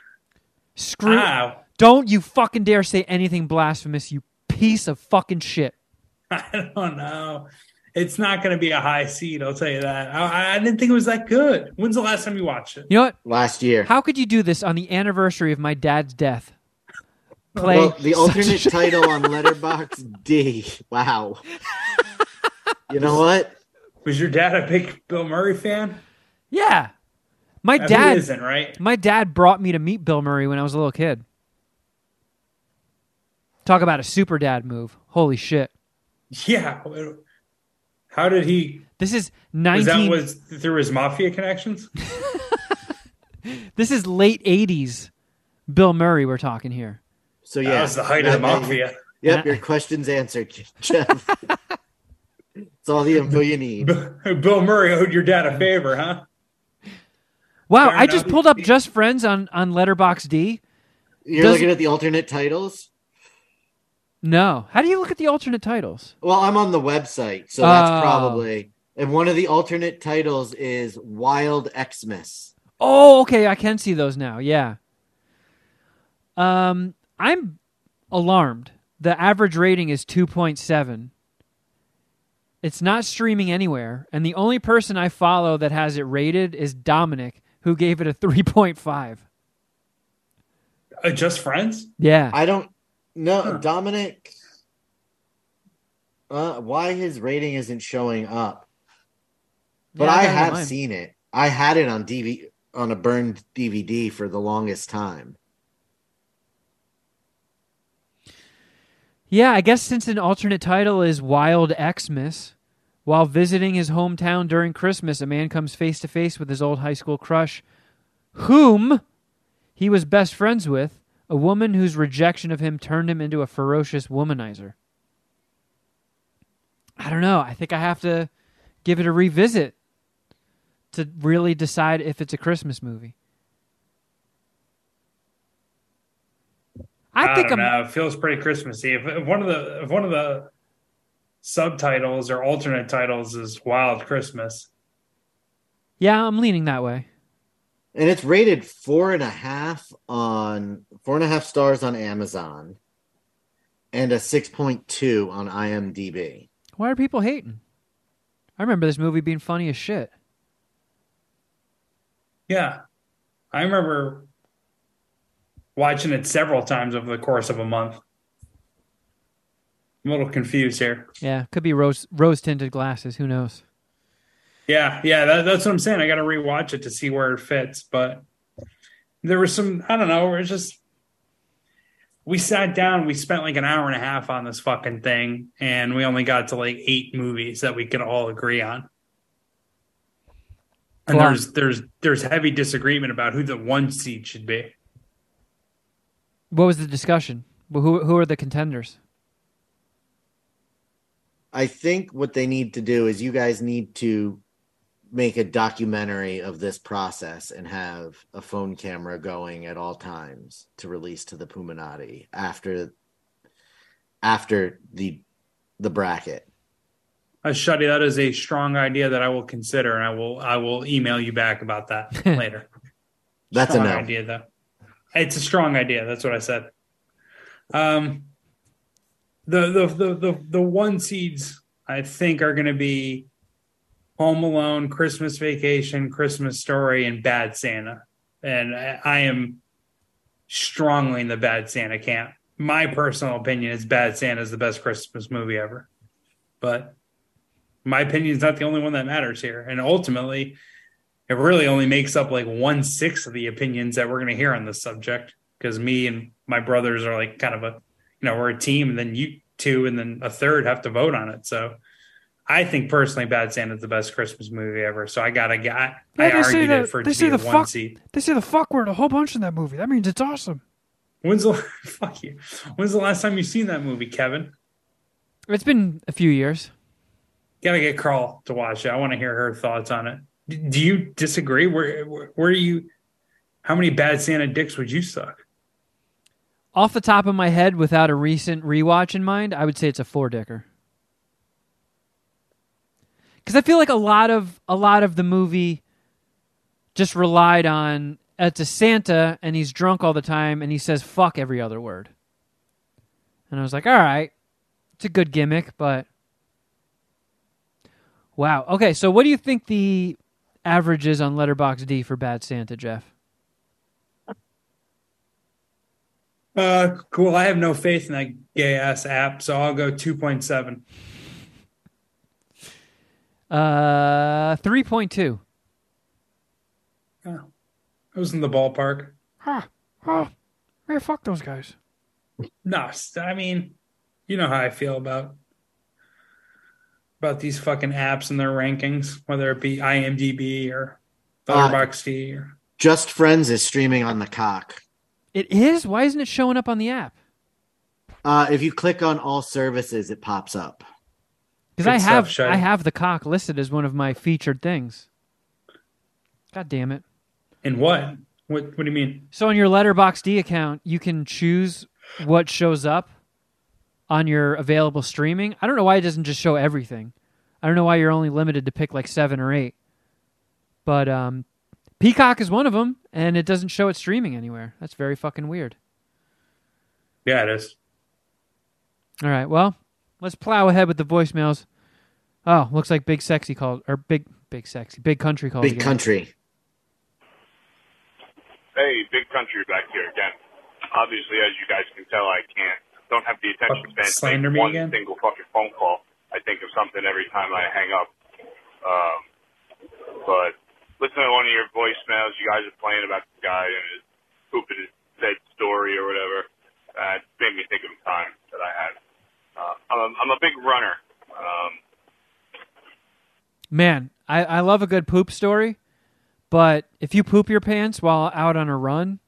Screw. Ow. Don't you fucking dare say anything blasphemous, you piece of fucking shit. [laughs] I don't know. It's not going to be a high seed. I'll tell you that. I, I didn't think it was that good. When's the last time you watched it? You know what? Last year. How could you do this on the anniversary of my dad's death? Play well, the alternate a- title on Letterbox D. Wow. you know what? Was your dad a big Bill Murray fan? Yeah, my Who dad. isn't right. My dad brought me to meet Bill Murray when I was a little kid. Talk about a super dad move. Holy shit. Yeah. How did he? This is Was 19 that was through his mafia connections? [laughs] [laughs] This is late 80s Bill Murray we're talking here. So yeah, that was the height of the that- that- mafia. [laughs] Yep, your question's answered, Jeff. It's all the info you need. Bill Murray owed your dad a favor, huh? Wow, Fair I just pulled up Just Friends on on Letterbox D. You're Does- looking at the alternate titles. No. How do you look at the alternate titles? Well, I'm on the website, so that's Oh. probably. And one of the alternate titles is Wild Xmas. Oh, okay, I can see those now. Yeah. Um, I'm alarmed. The average rating is 2.7. It's not streaming anywhere, and the only person I follow that has it rated is Dominic, who gave it a 3.5. Uh, just friends? Yeah. I don't know, Huh. Dominic. Uh, why his rating isn't showing up? But Yeah, I, on have seen it. I had it on DV on a burned DVD for the longest time. Yeah, I guess since an alternate title is Wild Xmas, while visiting his hometown during Christmas, a man comes face to face with his old high school crush, whom he was best friends with, a woman whose rejection of him turned him into a ferocious womanizer. I don't know. I think I have to give it a revisit to really decide if it's a Christmas movie. I, I, think don't I'm know. It feels pretty Christmassy. If, if one of the if one of the subtitles or alternate titles is Wild Christmas, Yeah, I'm leaning that way. And it's rated four and a half on four and a half stars on Amazon and a 6.2 on IMDb. Why are people hating? I remember this movie being funny as shit. yeah, I remember watching it several times over the course of a month. I'm a little confused here. Yeah, could be rose rose tinted glasses. Who knows? Yeah, yeah, that, that's what I'm saying. I got to rewatch it to see where it fits. But there was some, I don't know, it's just we sat down, we spent like an hour and a half on this fucking thing, and we only got to like eight movies that we could all agree on. And Wow. there's there's there's heavy disagreement about who the one seed should be. What was the discussion? Well, who who are the contenders? I think what they need to do is you guys need to make a documentary of this process and have a phone camera going at all times to release to the Puminati after after the the bracket. Uh, Shuddy, that is a strong idea that I will consider, and I will I will email you back about that [laughs] later. That's a strong no. idea, though. It's a strong idea. That's what I said. Um, the the the the, the one seeds I think are going to be Home Alone, Christmas Vacation, Christmas Story, and Bad Santa. And I, am strongly in the Bad Santa camp. My personal opinion is Bad Santa is the best Christmas movie ever, but my opinion is not the only one that matters here. And ultimately, it really only makes up like one sixth of the opinions that we're going to hear on this subject because me and my brothers are like kind of a you know we're a team and then you two and then a third have to vote on it so i think personally bad santa's the best christmas movie ever so i gotta get i, I Yeah, say argued that- it for they say the one fuck- seat They say the fuck word a whole bunch in that movie. That means it's awesome. when's the [laughs] fuck you when's the last time you've seen that movie kevin It's been a few years. gotta get carl to watch it i want to hear her thoughts on it D- do you disagree where where, where are you how many bad santa dicks would you suck Off the top of my head, without a recent rewatch in mind, I would say it's a four dicker. Because I feel like a lot of a lot of the movie just relied on it's a Santa and he's drunk all the time and he says fuck every other word. And I was like, all right, it's a good gimmick, but wow. Okay, so what do you think the average is on Letterbox D for Bad Santa, Jeff? Uh, cool. I have no faith in that gay ass app, so I'll go 2.7. Uh, three point two. Oh, I was in the ballpark. Huh. Oh, hey, fuck those guys. No, I mean, you know how I feel about about these fucking apps and their rankings, whether it be IMDb or Uh, or Just Friends is streaming on the cock. It is. Why isn't it showing up on the app? Uh, if you click on all services, it pops up. Because I have Shai. I have the cock listed as one of my featured things. God damn it! in what? What what do you mean? So on your Letterboxd account, you can choose what shows up on your available streaming. I don't know why it doesn't just show everything. I don't know why you're only limited to pick like seven or eight. But um, Peacock is one of them, and it doesn't show it streaming anywhere. That's very fucking weird. Yeah, it is. All right, well, let's plow ahead with the voicemails. Oh, looks like Big Sexy called, or Big Big Sexy, Big Country called. Big again. country. Hey, big country back here again. Obviously, as you guys can tell, I can't don't have the attention span to slander make me one again? single fucking phone call. I think of something every time I hang up. Um, but listening to one of your voicemails, you guys are playing about the guy and his pooping his dead story or whatever. Uh, it made me think of a time that I had. Uh, I'm, a, I'm a big runner. Um, Man, I, I love a good poop story, but if you poop your pants while out on a run,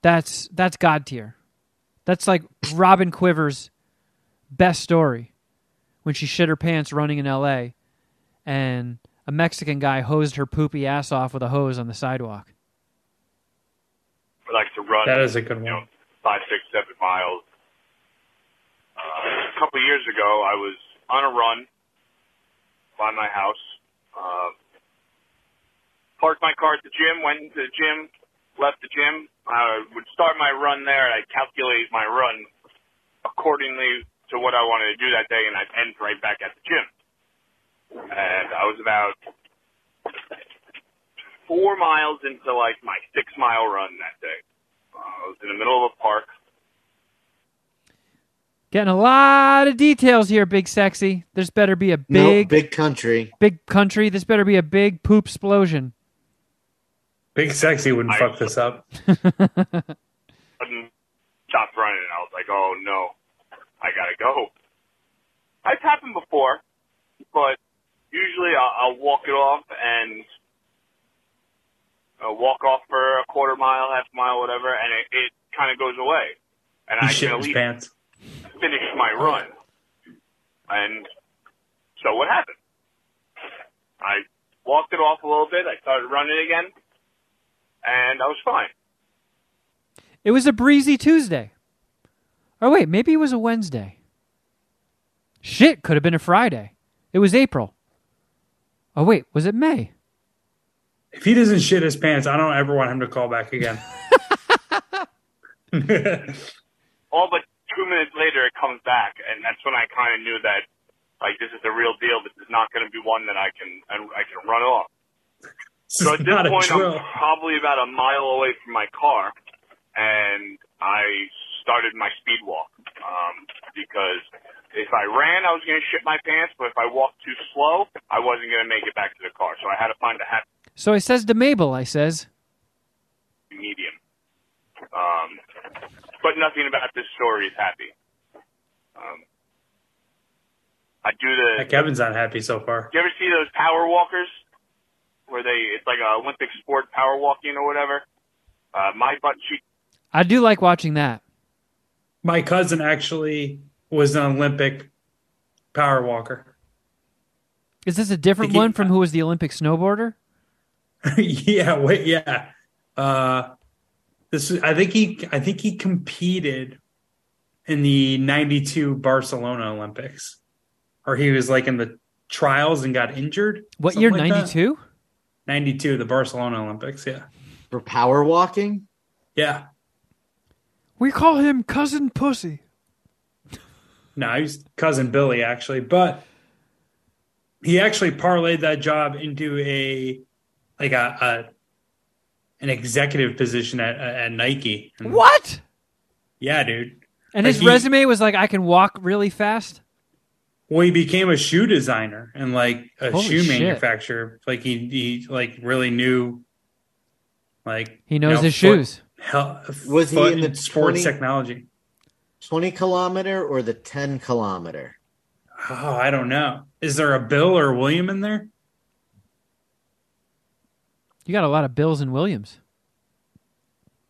that's that's god tier. That's like Robin Quivers' best story when she shit her pants running in L.A. and a Mexican guy hosed her poopy ass off with a hose on the sidewalk. I like to run. That is a good you know, one. five, six, seven miles. Uh, a couple of years ago, I was on a run by my house. Uh, parked my car at the gym, went to the gym, left the gym. I would start my run there, and I'd calculate my run accordingly to what I wanted to do that day, and I'd end right back at the gym. And I was about four miles into like my six mile run that day. Uh, I was in the middle of a park. Getting a lot of details here, Big Sexy. There's better be a No, big, big country. big country. This better be a big poop explosion. Big sexy wouldn't I- fuck this up. [laughs] sudden stopped running. I was like, oh no, I gotta go. It's happened before, but usually I'll, I'll walk it off and uh, walk off for a quarter mile, half mile, whatever, and it, it kind of goes away. And He I shit can his least pants. Finish my run. And so what happened? I walked it off a little bit. I started running again, and I was fine. It was a breezy Tuesday. Oh wait, maybe it was a Wednesday. Shit, could have been a Friday. It was April. Oh wait, was it May? If he doesn't shit his pants, I don't ever want him to call back again. [laughs] all but two minutes later it comes back and that's when I kind of knew that like this is the real deal. This is not going to be one that I can I can run off. So at this point. I'm probably about a mile away from my car and I started my speed walk um, because if I ran I was going to shit my pants, but if I walked too slow I wasn't going to make it back to the car. So I had to find a happy So I says to Mabel, I says, medium. Um, but nothing about this story is happy. Um, I do the Kevin's not happy so far. Do you ever see those power walkers where they it's like a Olympic sport power walking or whatever? Uh, my butt cheek I do like watching that. My cousin actually was an Olympic power walker. Is this a different he- one from who was the Olympic snowboarder? [laughs] yeah, wait, yeah. Uh, this is, I think he I think he competed in the 92 Barcelona Olympics. Or he was like in the trials and got injured. What Something year? like. Ninety two. 92, the Barcelona Olympics, yeah. For power walking? Yeah. We call him cousin pussy. No, he's cousin Billy actually, but he actually parlayed that job into a like a, a an executive position at uh, at Nike. And- What? Yeah, dude. And Like his he- resume was like, I can walk really fast. Well, he became a shoe designer and like a Holy shoe shit. manufacturer. Like he he like really knew like He knows you know, his foot- shoes. hell, Was he in the sports 20 technology? 20 kilometer or the 10 kilometer? Oh, I don't know. Is there a Bill or a William in there? You got a lot of Bills and Williams.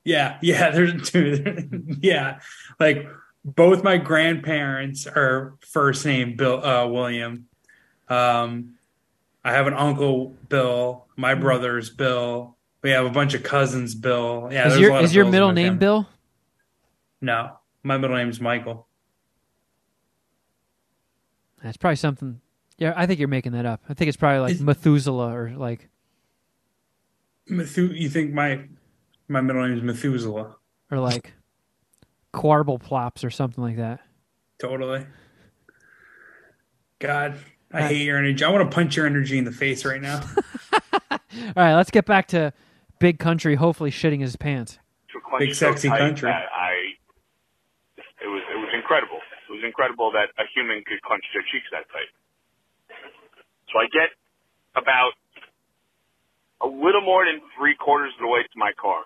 Yeah, yeah, there's two. yeah, like both my grandparents are first name Bill uh, William. Um, I have an uncle Bill. My brother's Bill. We have a bunch of cousins Bill. Yeah, is your is your middle name family. Bill? No, my middle name's Michael. That's probably something. Yeah, I think you're making that up. I think it's probably like Methuselah or like Methu- you think my my middle name is Methuselah? or like Quarble Plops or something like that. Totally. God, I Uh, hate your energy. I want to punch your energy in the face right now. [laughs] All right, let's get back to Big Country. Hopefully, shitting his pants. Big sexy tight country. I it was it was incredible. It was incredible that a human could clench their cheeks that tight. So I get about a little more than three quarters of the way to my car.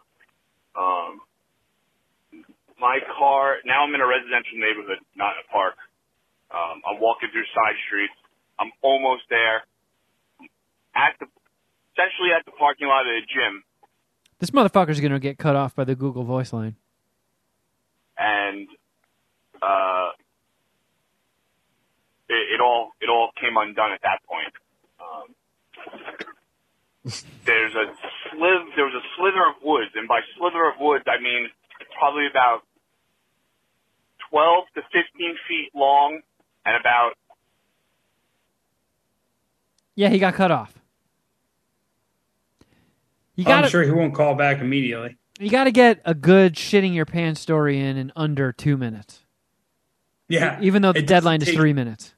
Um, my car now I'm in a residential neighborhood, not in a park. Um, I'm walking through side streets. I'm almost there. At the essentially at the parking lot of the gym. This motherfucker's gonna get cut off by the Google Voice line. and uh, it, it all it all came undone at that point. Um, there's a sliv there was a slither of woods, and by slither of woods I mean probably about twelve to fifteen feet long, and about Yeah, he got cut off. You Oh, got I'm sure he won't call back immediately. you got to get a good shitting your pants story in in under two minutes. Yeah, Even though the It doesn't deadline is three minutes.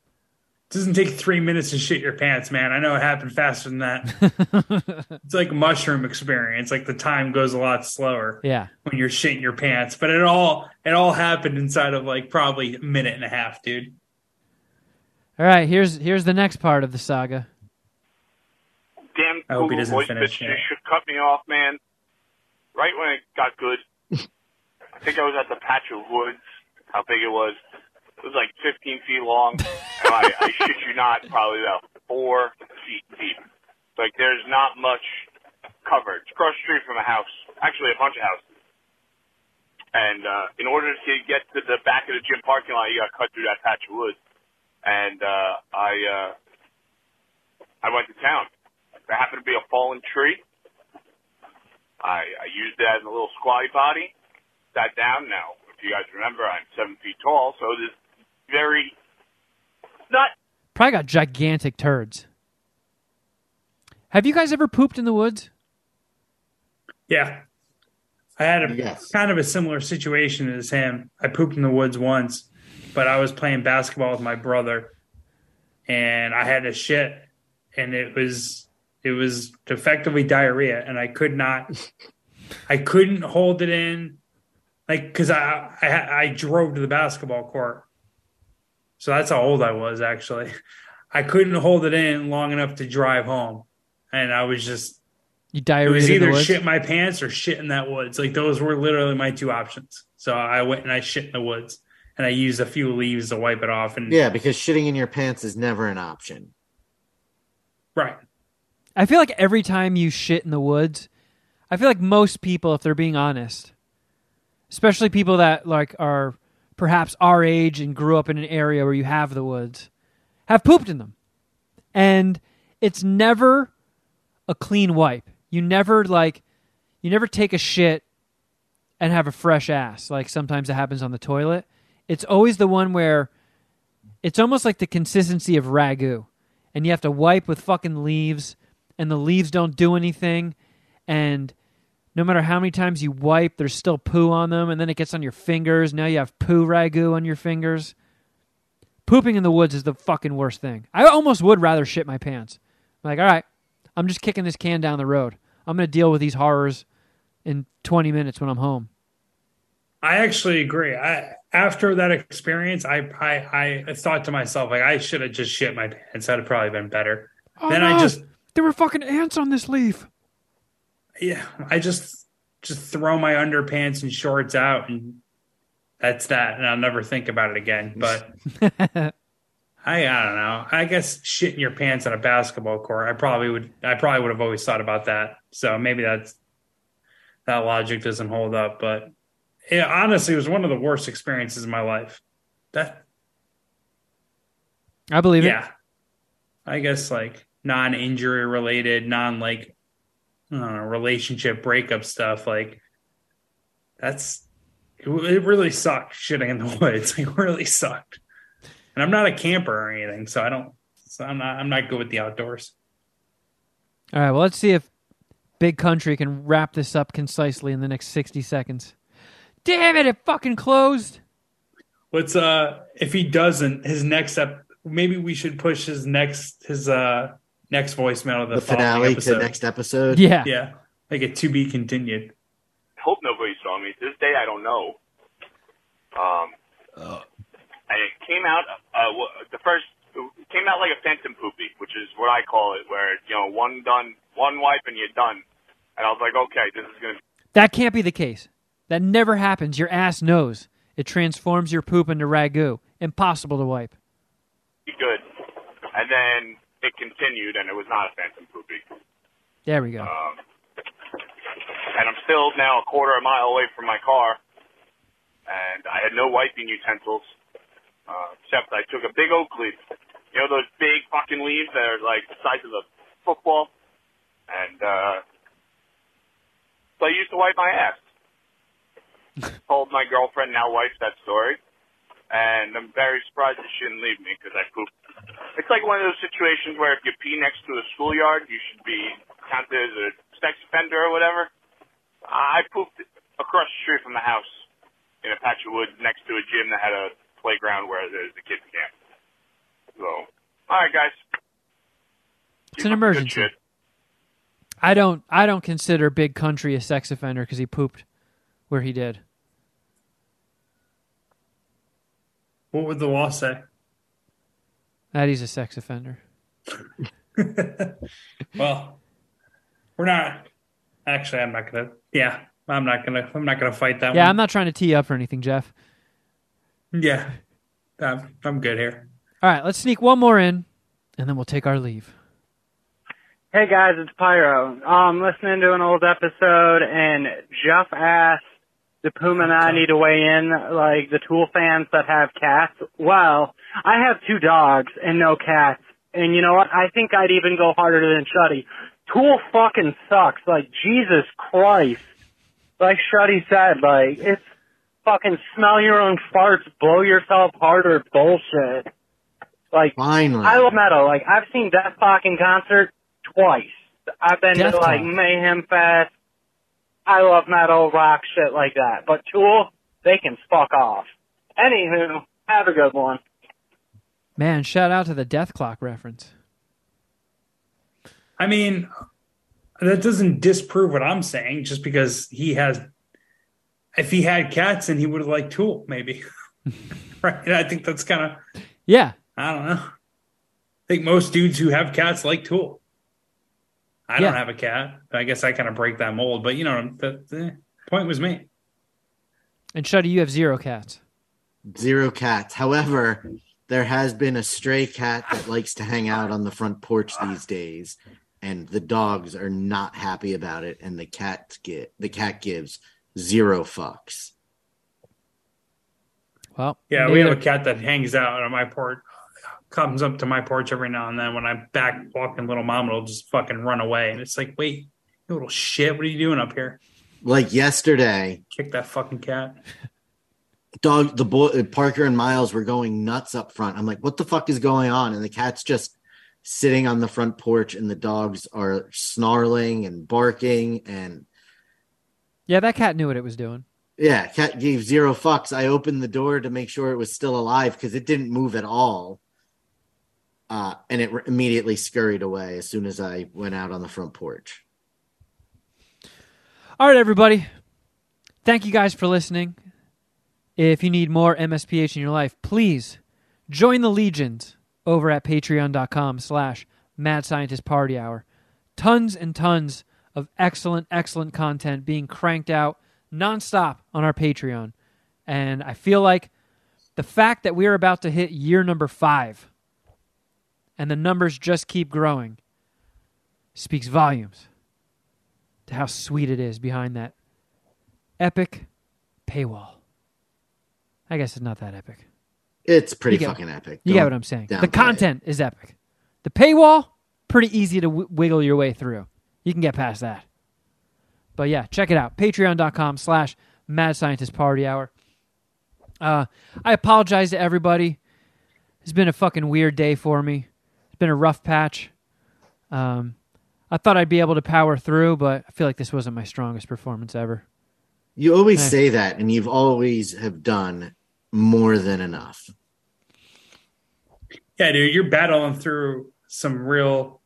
It doesn't take three minutes to shit your pants, man. I know it happened faster than that. [laughs] it's like mushroom experience. Like the time goes a lot slower Yeah. when you're shitting your pants. But it all it all happened inside of like probably a minute and a half, dude. All right. Here's here's the next part of the saga. damn I hope he doesn't voice finish bitch yet. should cut me off, man. Right when it got good. [laughs] I think I was at the patch of woods. How big it was? It was like 15 feet long. [laughs] and I, I shit you not, probably about four feet deep. Like there's not much cover. It's across the street from a house. Actually, a bunch of houses. And uh, in order to get to the back of the gym parking lot, you got to cut through that patch of woods. And uh, I uh, I went to town. There happened to be a fallen tree. I, I used it as a little squatty potty. Sat down. Now, if you guys remember, I'm seven feet tall, so this very not Probably got gigantic turds. Have you guys ever pooped in the woods? Yeah. I had a Yes. kind of a similar situation as him. I pooped in the woods once, but I was playing basketball with my brother and I had a shit and it was it was effectively diarrhea and I could not I couldn't hold it in like cuz I, I I drove to the basketball court. So that's how old I was actually. I couldn't hold it in long enough to drive home and I was just You it diarrhea was either shit my pants or shit in that woods. Like those were literally my two options. So I went and I shit in the woods, and I used a few leaves to wipe it off. And Yeah, because shitting in your pants is never an option. right, I feel like every time you shit in the woods, I feel like most people, if they're being honest, especially people that like are perhaps our age and grew up in an area where you have the woods, have pooped in them. And it's never a clean wipe. You never like you never take a shit and have a fresh ass like sometimes it happens on the toilet. It's always the one where it's almost like the consistency of ragu and you have to wipe with fucking leaves and the leaves don't do anything and no matter how many times you wipe there's still poo on them and then it gets on your fingers. Now you have poo ragu on your fingers. Pooping in the woods is the fucking worst thing. I almost would rather shit my pants. I'm like all right i'm just kicking this can down the road. I'm going to deal with these horrors in 20 minutes when i'm home. I actually agree. I after that experience, I I, I thought to myself like I should have just shit my pants. That'd have probably been better. Oh, then I just there were fucking ants on this leaf yeah, I just just throw my underpants and shorts out and that's that and I'll never think about it again. But [laughs] I I don't know. I guess shitting your pants on a basketball court. I probably would I probably would have always thought about that. So maybe that's that logic doesn't hold up, but honestly, it honestly was one of the worst experiences in my life. That I believe it. yeah. I guess like non-injury related, non like I don't know, relationship breakup stuff. Like that's it, it really sucked shitting in the [laughs] woods. It really sucked. And I'm not a camper or anything, so I don't. So I'm not. I'm not good with the outdoors. All right, well, let's see if Big Country can wrap this up concisely in the next 60 seconds. Damn it, it fucking closed. Let's uh if he doesn't, his next up maybe we should push his next his uh next voicemail to the, The following finale to episode. next episode. Yeah. Yeah. Like it to be continued. hope nobody saw me. To this day, I don't know. Um, and it came out uh, the first. It came out like a phantom poopy, which is what I call it, where you know one done, one wipe, and you're done. And I was like, okay, this is gonna That can't be the case. That never happens. Your ass knows. It transforms your poop into ragu. Impossible to wipe. be good. And then it continued, and it was not a phantom poopy. There we go. Um, and I'm still now a quarter of a mile away from my car, and I had no wiping utensils, uh, except I took a big oak leaf. You know those big fucking leaves that are like the size of a football? And, uh, so I used to wipe my ass. [laughs] Told my girlfriend, now wife, that story. And I'm very surprised that she didn't leave me because I pooped. It's like one of those situations where if you pee next to a schoolyard, you should be counted as a sex offender or whatever. I pooped across the street from the house in a patch of woods next to a gym that had a playground where there's a kids camp. So, all right, guys. It's an Keep up emergency. I don't I don't consider Big Country a sex offender because he pooped where he did. What would the law say? That he's a sex offender. [laughs] Well, we're not. Actually, I'm not gonna. Yeah, I'm not gonna. I'm not gonna fight that one. Yeah, I'm not trying to tee up or anything, Jeff. Yeah, I'm, I'm good here. All right, let's sneak one more in, and then we'll take our leave. Hey guys, it's Pyro. I'm um, listening to an old episode, and Jeff asked the Puma and I need to weigh in, like the Tool fans that have cats. Well, I have two dogs and no cats, and you know what? I think I'd even go harder than Shuddy. Tool fucking sucks. Like Jesus Christ. Like Shuddy said, like it's fucking smell your own farts, blow yourself harder bullshit. Like Finally. I love metal. Like I've seen Dethklok in concert twice. I've been Death to like. Mayhem Fest. I love metal, rock, shit like that. But Tool, they can fuck off. Anywho, have a good one. Man, shout out to the Dethklok reference. I mean, that doesn't disprove what I'm saying. Just because he has, if he had cats, and he would have liked Tool, maybe. [laughs] right? I think that's kind of. Yeah, I don't know. I think most dudes who have cats like Tool. I Yeah. don't have a cat. I guess I kind of break that mold. But you know, the, the point was made. and Shuddy, you have zero cats. Zero cats. However, there has been a stray cat that likes to hang out on the front porch these days, and the dogs are not happy about it, and the cat get the cat gives zero fucks. Well, Yeah, we have a cat that hangs out on my porch, comes up to my porch every now and then. When I'm back walking, little mom it'll just fucking run away, and it's like, wait, you little shit, what are you doing up here? Like yesterday, Kick that fucking cat. dog the boy Parker and Miles were going nuts up front. I'm like, what the fuck is going on? And the cat's just sitting on the front porch, and the dogs are snarling and barking and Yeah, that cat knew what it was doing. Yeah, cat gave zero fucks. I opened the door to make sure it was still alive because it didn't move at all. Uh, and it immediately scurried away as soon as I went out on the front porch. All right, everybody. Thank you guys for listening. If you need more MSPH in your life, please join the legions over at patreon.com slash mad scientist party hour. Tons and tons of excellent, excellent content being cranked out nonstop on our Patreon. And I feel like the fact that we are about to hit year number five and the numbers just keep growing speaks volumes to how sweet it is behind that epic paywall. I guess it's not that epic. It's pretty get- fucking epic. You get Don't what I'm saying. The it. content is epic. The paywall, pretty easy to w- wiggle your way through. You can get past that. But yeah, check it out. Patreon.com slash Mad Scientist Party Hour. Uh, I apologize to everybody. It's been a fucking weird day for me. It's been a rough patch. Um, I thought I'd be able to power through, but I feel like this wasn't my strongest performance ever. You always Hey. say that, and you've always have done more than enough. Yeah, dude, you're battling through some real,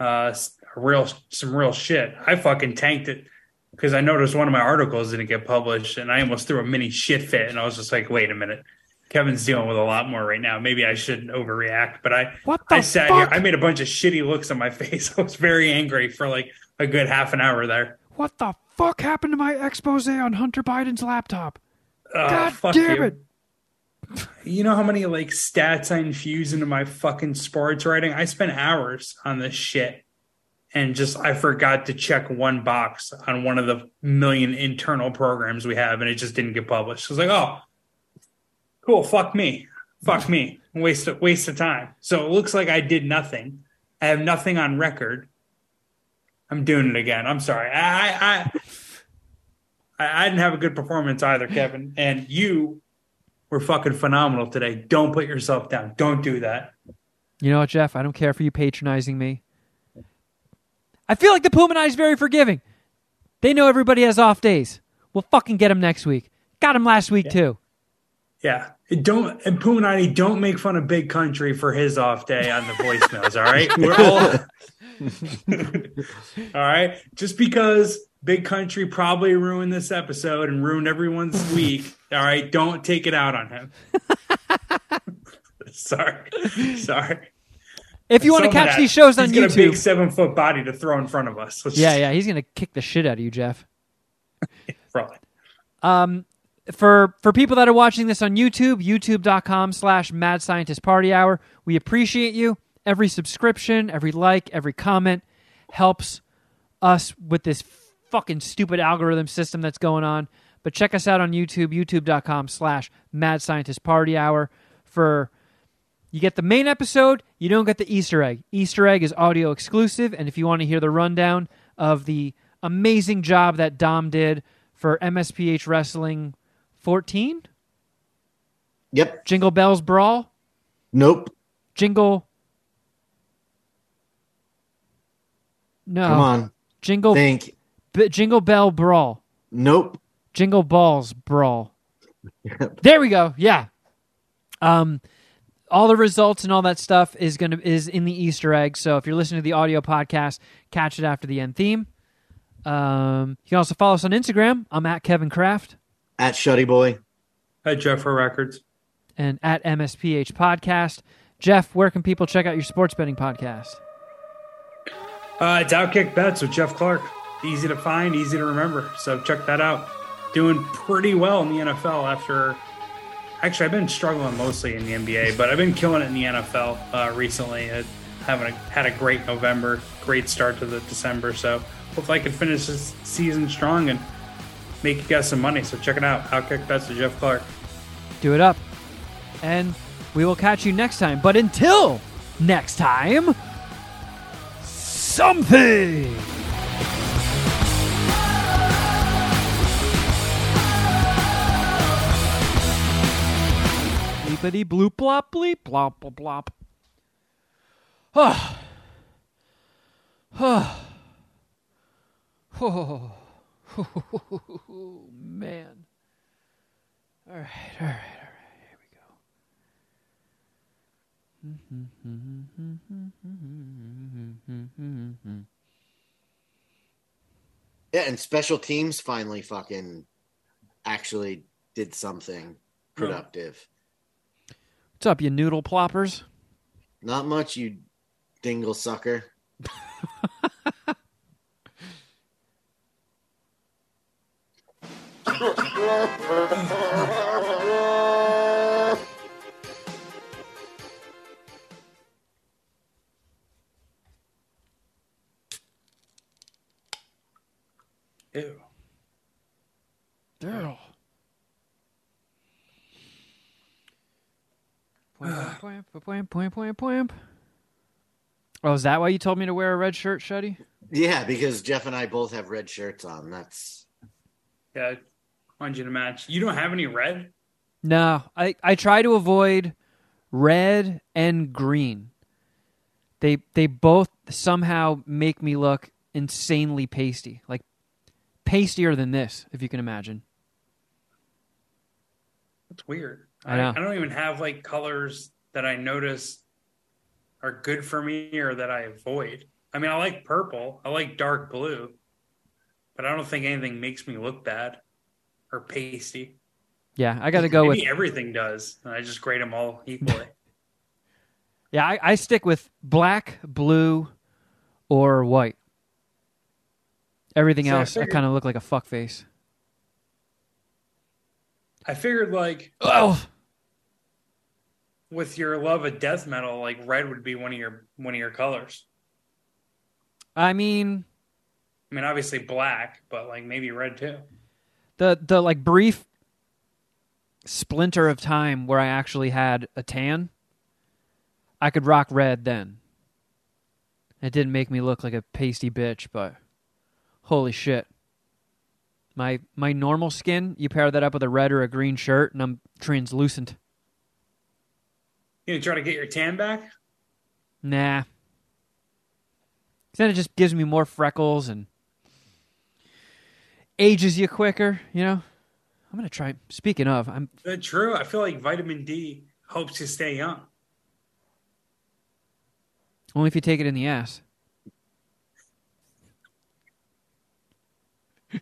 uh, real, some real shit. I fucking tanked it because I noticed one of my articles didn't get published, and I almost threw a mini shit fit. And I was just like, wait a minute, Kevin's dealing with a lot more right now. Maybe I shouldn't overreact. But I, I sat fuck? here, I made a bunch of shitty looks on my [laughs] face. I was very angry for like a good half an hour there. What the fuck happened to my expose on Hunter Biden's laptop? Oh, God damn you. it. You know how many like stats I infuse into my fucking sports writing? I spent hours on this shit and just I forgot to check one box on one of the million internal programs we have and it just didn't get published. I was like, oh, cool. Fuck me. Fuck me. Waste of, waste of time. So it looks like I did nothing. I have nothing on record. I'm doing it again. I'm sorry. I I I, I didn't have a good performance either, Kevin. And you were fucking phenomenal today. Don't put yourself down. Don't do that. You know what, Jeff? I don't care for you patronizing me. I feel like the Puma is very forgiving. They know everybody has off days. We'll fucking get them next week. Got them last week too. Yeah. Don't and Puminati, don't make fun of Big Country for his off day on the voicemails. all right. We're all [laughs] all right. Just because Big Country probably ruined this episode and ruined everyone's week. All right. Don't take it out on him. [laughs] Sorry. Sorry. If you want to catch that. these shows on He's got a big YouTube, seven foot body to throw in front of us. Let's yeah, just- yeah, he's gonna kick the shit out of you, Jeff. [laughs] Probably. Um, for for people that are watching this on YouTube, youtube.com slash mad scientist party hour, we appreciate you. Every subscription, every like, every comment helps us with this fucking stupid algorithm system that's going on. But check us out on YouTube, youtube.com slash mad scientist party hour for you get the main episode, you don't get the Easter egg. Easter egg is audio exclusive, and if you want to hear the rundown of the amazing job that Dom did for MSPH Wrestling 14, Yep. Jingle Bells Brawl, Nope. Jingle. No, Come on. Jingle Think. B- Jingle Bell Brawl, Nope. Jingle Balls Brawl. [laughs] There we go. Yeah. Um, all the results and all that stuff is gonna is in the Easter egg. So if you're listening to the audio podcast, catch it after the end theme. Um, you can also follow us on Instagram. I'm at Kevin Kraft At Shuddy Boy. At Jeff for Records. and at MSPH Podcast. Jeff, where can people check out your sports betting podcast? Uh, it's Outkick Bets with Jeff Clark. Easy to find, easy to remember. So check that out. Doing pretty well in the NFL after. Actually, I've been struggling mostly in the NBA, but I've been killing it in the NFL uh, recently. Uh, having a, had a great November, great start to the December. So hopefully I can finish this season strong and make you guys some money. So check it out. Outkick Bets with Jeff Clark. Do it up. And we will catch you next time. But until next time, something. Bleepity bloop blop bleep blop blop blop. Oh. Oh. Oh. Man. All right, all right, all right. Here we go. Yeah, and special teams finally fucking actually did something productive. What's up, you noodle ploppers? Not much, you dingle sucker. [laughs] Ew. Daryl. Point, point, point, point, point, point. Oh, is that why you told me to wear a red shirt, Shuddy? Yeah, because Jeff and I both have red shirts on. That's Yeah, I you to match. You don't have any red? No, I, I try to avoid red and green. They they both somehow make me look insanely pasty, like pastier than this, if you can imagine. That's weird. I know. I don't even have like colors that I notice are good for me or that I avoid. I mean, I like purple. I like dark blue, but I don't think anything makes me look bad or pasty. Yeah, I got to [laughs] go with everything does. and I just grade them all equally. [laughs] yeah. I, I stick with black, blue, or white. Everything I else, I figured- kind of look like a fuck face. I figured like Oh, with your love of death metal, like red would be one of your one of your colors. I mean I mean, obviously black, but like maybe red too. The the like brief splinter of time where I actually had a tan, I could rock red then. It didn't make me look like a pasty bitch, but holy shit. My my normal skin, you pair that up with a red or a green shirt and I'm translucent. You gonna try to get your tan back? Nah. Then it just gives me more freckles and ages you quicker, you know? I'm gonna try speaking of, I'm Is true? I feel like vitamin D helps you stay young. Only if you take it in the ass. [laughs] All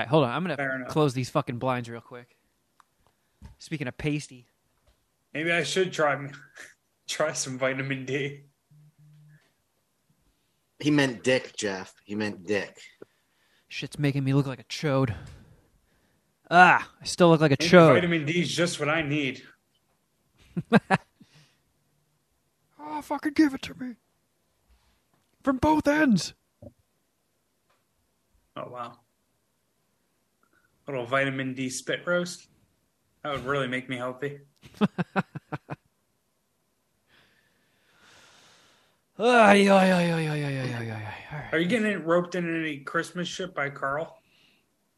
right, hold on. I'm Fair gonna enough. close these fucking blinds real quick. Speaking of pasty, Maybe I should try [laughs] try some vitamin D. he meant dick, Jeff. He meant dick. Shit's making me look like a chode. Ah, I still look like a chode. Vitamin D is just what I need. [laughs] Oh, fucking give it to me from both ends. Oh wow. Little vitamin D spit roast. That would really make me healthy. [laughs] Ay, ay, ay, ay, ay, ay, ay, ay, ay, ay. All right. Are you getting roped in any Christmas shit by Carl?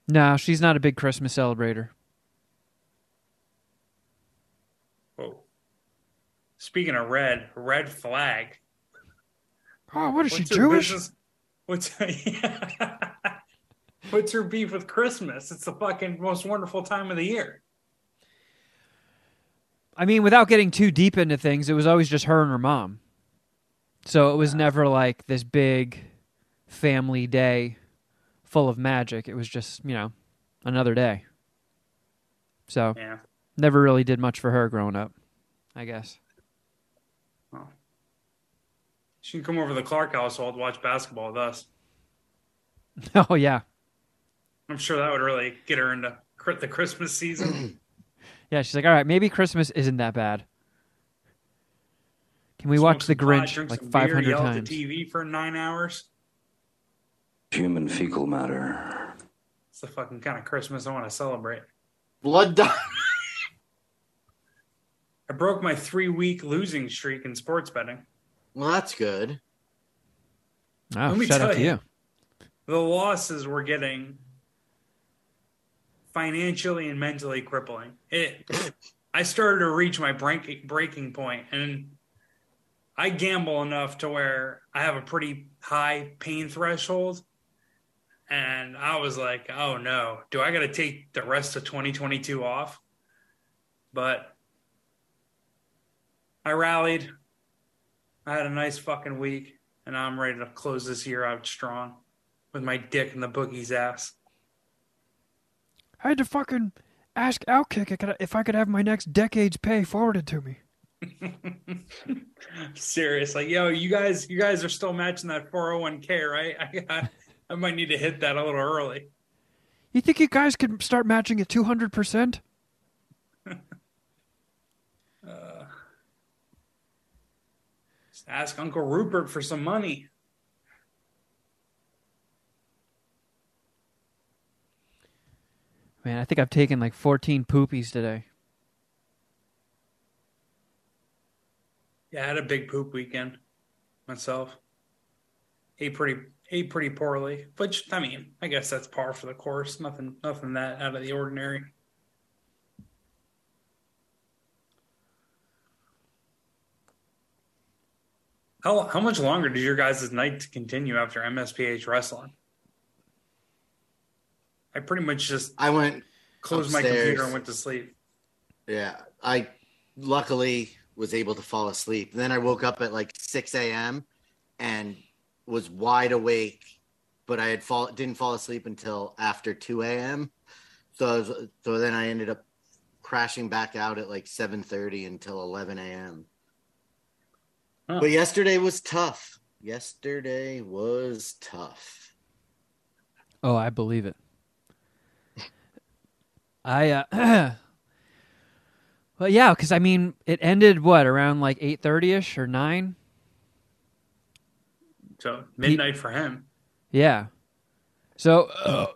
No, she's not a big Christmas celebrator. Whoa. Speaking of red, red flag. Oh, what is she her Jewish? business- What's [laughs] What's her beef with Christmas? It's the fucking most wonderful time of the year. I mean, without getting too deep into things, it was always just her and her mom. So it was never like this big family day full of magic. It was just, you know, another day. So Yeah. never really did much for her growing up, I guess. She can come over to the Clark household to watch basketball with us. [laughs] oh, yeah. I'm sure that would really get her into the Christmas season. [clears throat] Yeah, she's like, all right, maybe Christmas isn't that bad. Can we Smoke watch The some pot, Grinch like some beer, 500 yell times? At the TV for nine hours. Human fecal matter. It's the fucking kind of Christmas I want to celebrate. Blood di- [laughs] I broke my three week losing streak in sports betting. Well, that's good. Oh, Let me shout out tell to you. you. The losses were getting financially and mentally crippling. It, [laughs] I started to reach my breaking breaking point, and I gamble enough to where I have a pretty high pain threshold. And I was like, "Oh no, do I got to take the rest of 2022 off?" But I rallied. I had a nice fucking week, and I'm ready to close this year out strong with my dick in the boogie's ass. I had to fucking ask Outkick if I could have my next decade's pay forwarded to me. Serious, like yo, you guys, you guys are still matching that 401k, right? [laughs] I got, I might need to hit that a little early. You think you guys could start matching at 200%? [laughs] Uh, just ask Uncle Rupert for some money. Man, I think I've taken like 14 poopies today. Yeah, I had a big poop weekend myself. Ate pretty ate pretty poorly, which I mean, I guess that's par for the course. Nothing nothing that out of the ordinary. How how much longer did your guys' night continue after MSPH wrestling? I pretty much just I went closed my computer and went to sleep. Yeah, I luckily was able to fall asleep. Then I woke up at like 6 a.m. and was wide awake, but I had fall didn't fall asleep until after 2 a.m. So I was, so then I ended up crashing back out at like 7:30 until 11 a.m. Huh. But yesterday was tough. Yesterday was tough. Oh, I believe it. [laughs] I uh [clears throat] Well, yeah, cuz I mean, it ended what, around like 8:30ish or 9? So midnight for him. Yeah. So, uh,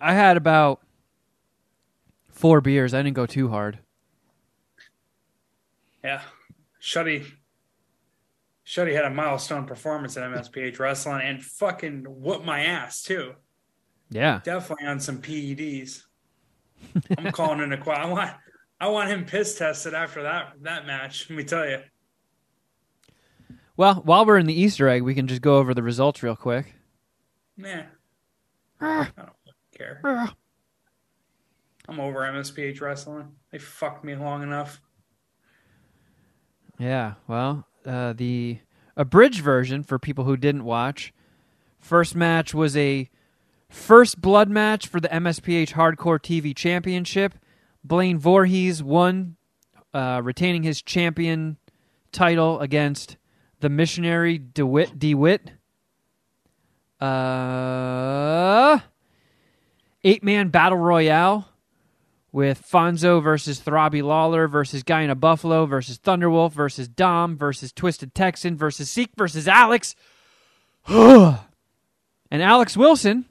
I had about 4 beers. I didn't go too hard. Yeah. Shuddy Shuddy had a milestone performance at MSPH wrestling and fucking whooped my ass too. Yeah. Definitely on some PEDs. I'm calling it a quit. I want I want him piss tested after that that match. [laughs] Let me tell you. Well, while we're in the Easter egg, we can just go over the results real quick. Nah. [sighs] I don't care. I'm over MSPH wrestling. They fucked me long enough. Yeah, well, uh, the abridged version for people who didn't watch. First match was a first blood match for the MSPH Hardcore TV Championship. Blaine Voorhees won, uh, retaining his champion title against the missionary DeWitt. DeWitt. Uh, eight man battle royale with Fonzo versus Throbby Lawler versus Guy in a Buffalo versus Thunderwolf versus Dom versus Twisted Texan versus Seek versus Alex. [sighs] and Alex Wilson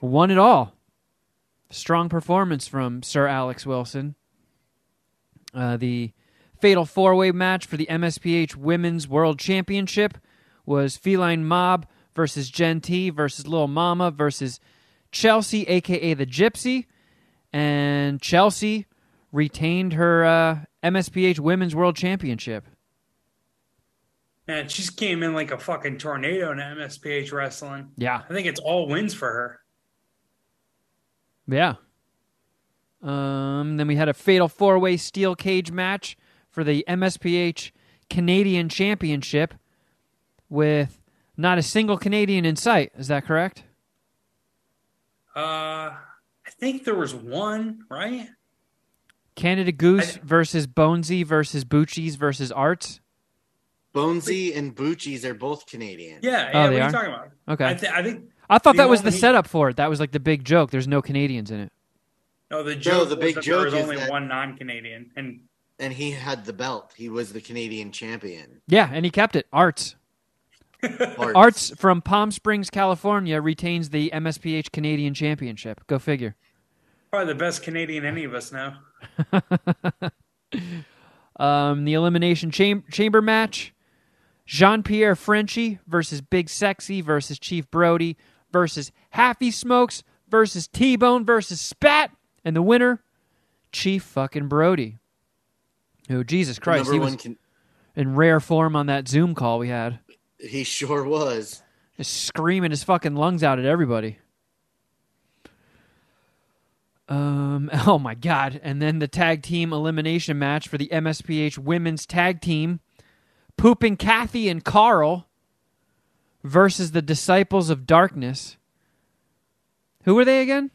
won it all. Strong performance from Sir Alex Wilson. Uh, the fatal four way match for the MSPH Women's World Championship was Feline Mob versus Gen T versus Lil Mama versus Chelsea, aka the Gypsy and Chelsea retained her uh, MSPH Women's World Championship. Man, she just came in like a fucking tornado in MSPH wrestling. Yeah, I think it's all wins for her. Yeah. Um, then we had a fatal four-way steel cage match for the MSPH Canadian Championship with not a single Canadian in sight. Is that correct? Uh I think there was one, right? Canada Goose I- versus Bonesy versus Bucci's versus Arts. Bonesy and Bucci's are both Canadian. Yeah, Oh, yeah. they what are are? you talking about? Okay. I, th- I think I thought the that was the only- setup for it. That was like the big joke. There's no Canadians in it. no. The joke. the was big that joke there was is only that- one non-Canadian, and And he had the belt. He was the Canadian champion. Yeah, and he kept it. Arts. Arts. Arts from Palm Springs, California, retains the MSPH Canadian Championship. Go figure. probably the best Canadian any of us know. [laughs] Um, the elimination cham- chamber match: Jean Pierre Frenchy versus Big Sexy versus Chief Brody versus Happy Smokes versus T Bone versus Spat, and the winner, Chief fucking Brody. Oh Jesus Christ! Number He was can- in rare form on that Zoom call we had, he sure was. just screaming his fucking lungs out at everybody. Um. [laughs] Oh my God! And then the tag team elimination match for the MSPH Women's Tag Team, pooping Kathy and Carl versus the Disciples of Darkness. Who were they again?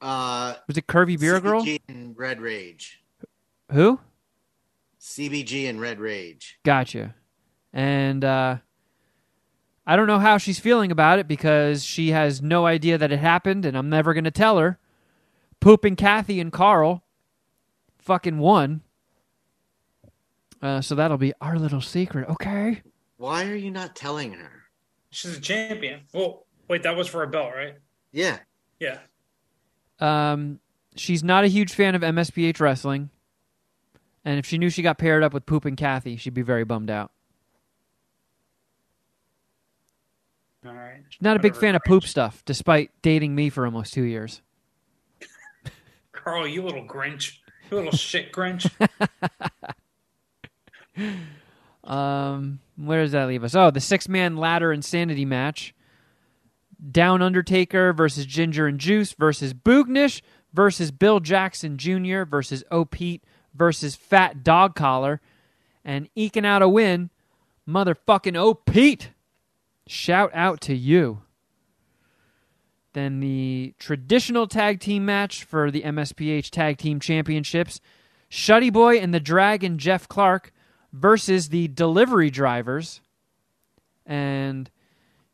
Uh, Was it Curvy Beer Girl? CBG and Red Rage. Who? CBG and Red Rage. Gotcha. And uh, I don't know how she's feeling about it because she has no idea that it happened, and I'm never going to tell her. Pooping Kathy and Carl fucking won. Uh, so that'll be our little secret, okay? Why are you not telling her? She's a champion. Well, wait, that was for a belt, right? Yeah. Yeah. Um, she's not a huge fan of MSPH wrestling, and if she knew she got paired up with Poop and Kathy, she'd be very bummed out. All right. She's not a big fan of poop stuff, despite dating me for almost two years. [laughs] Carl, you little Grinch. You little shit Grinch. [laughs] Um, where does that leave us? Oh, the six man ladder insanity match. Down Undertaker versus Ginger and Juice versus Boognish versus Bill Jackson Jr. versus O Pete versus Fat Dog Collar. And eking out a win, motherfucking O Pete. Shout out to you. Then the traditional tag team match for the MSPH Tag Team Championships Shuddy Boy and the Dragon Jeff Clark versus the delivery drivers. And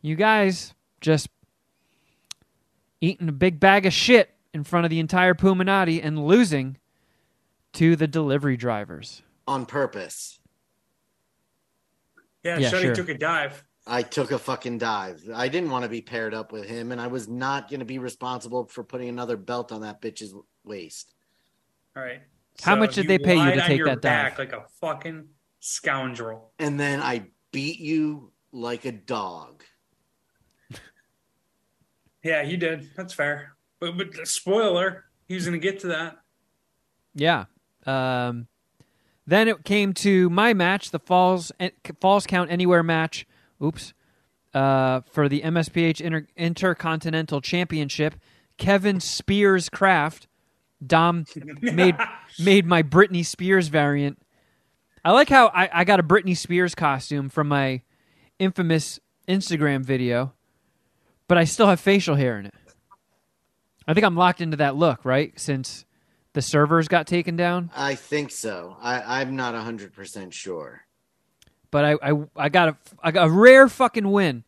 you guys just eating a big bag of shit in front of the entire Puminati and losing to the delivery drivers. On purpose. Yeah, Yeah, Shuddy sure. took a dive. I took a fucking dive. I didn't want to be paired up with him, and I was not going to be responsible for putting another belt on that bitch's waist. All right. How much did they pay you to take your that dive? Like a fucking scoundrel. And then I beat you like a dog. Yeah, you did. That's fair. But but spoiler, he was gonna get to that. Yeah. Um, then it came to my match, the Falls Falls Count Anywhere match. Oops. Uh, for the MSPH Inter- Intercontinental Championship, Kevin Spears Kraft, Dom made [laughs] made my Britney Spears variant. I like how I, I got a Britney Spears costume from my infamous Instagram video, but I still have facial hair in it. I think I'm locked into that look, right? Since the servers got taken down. I think so. I, I'm not 100% sure. But I, I, I got a, I got a rare fucking win,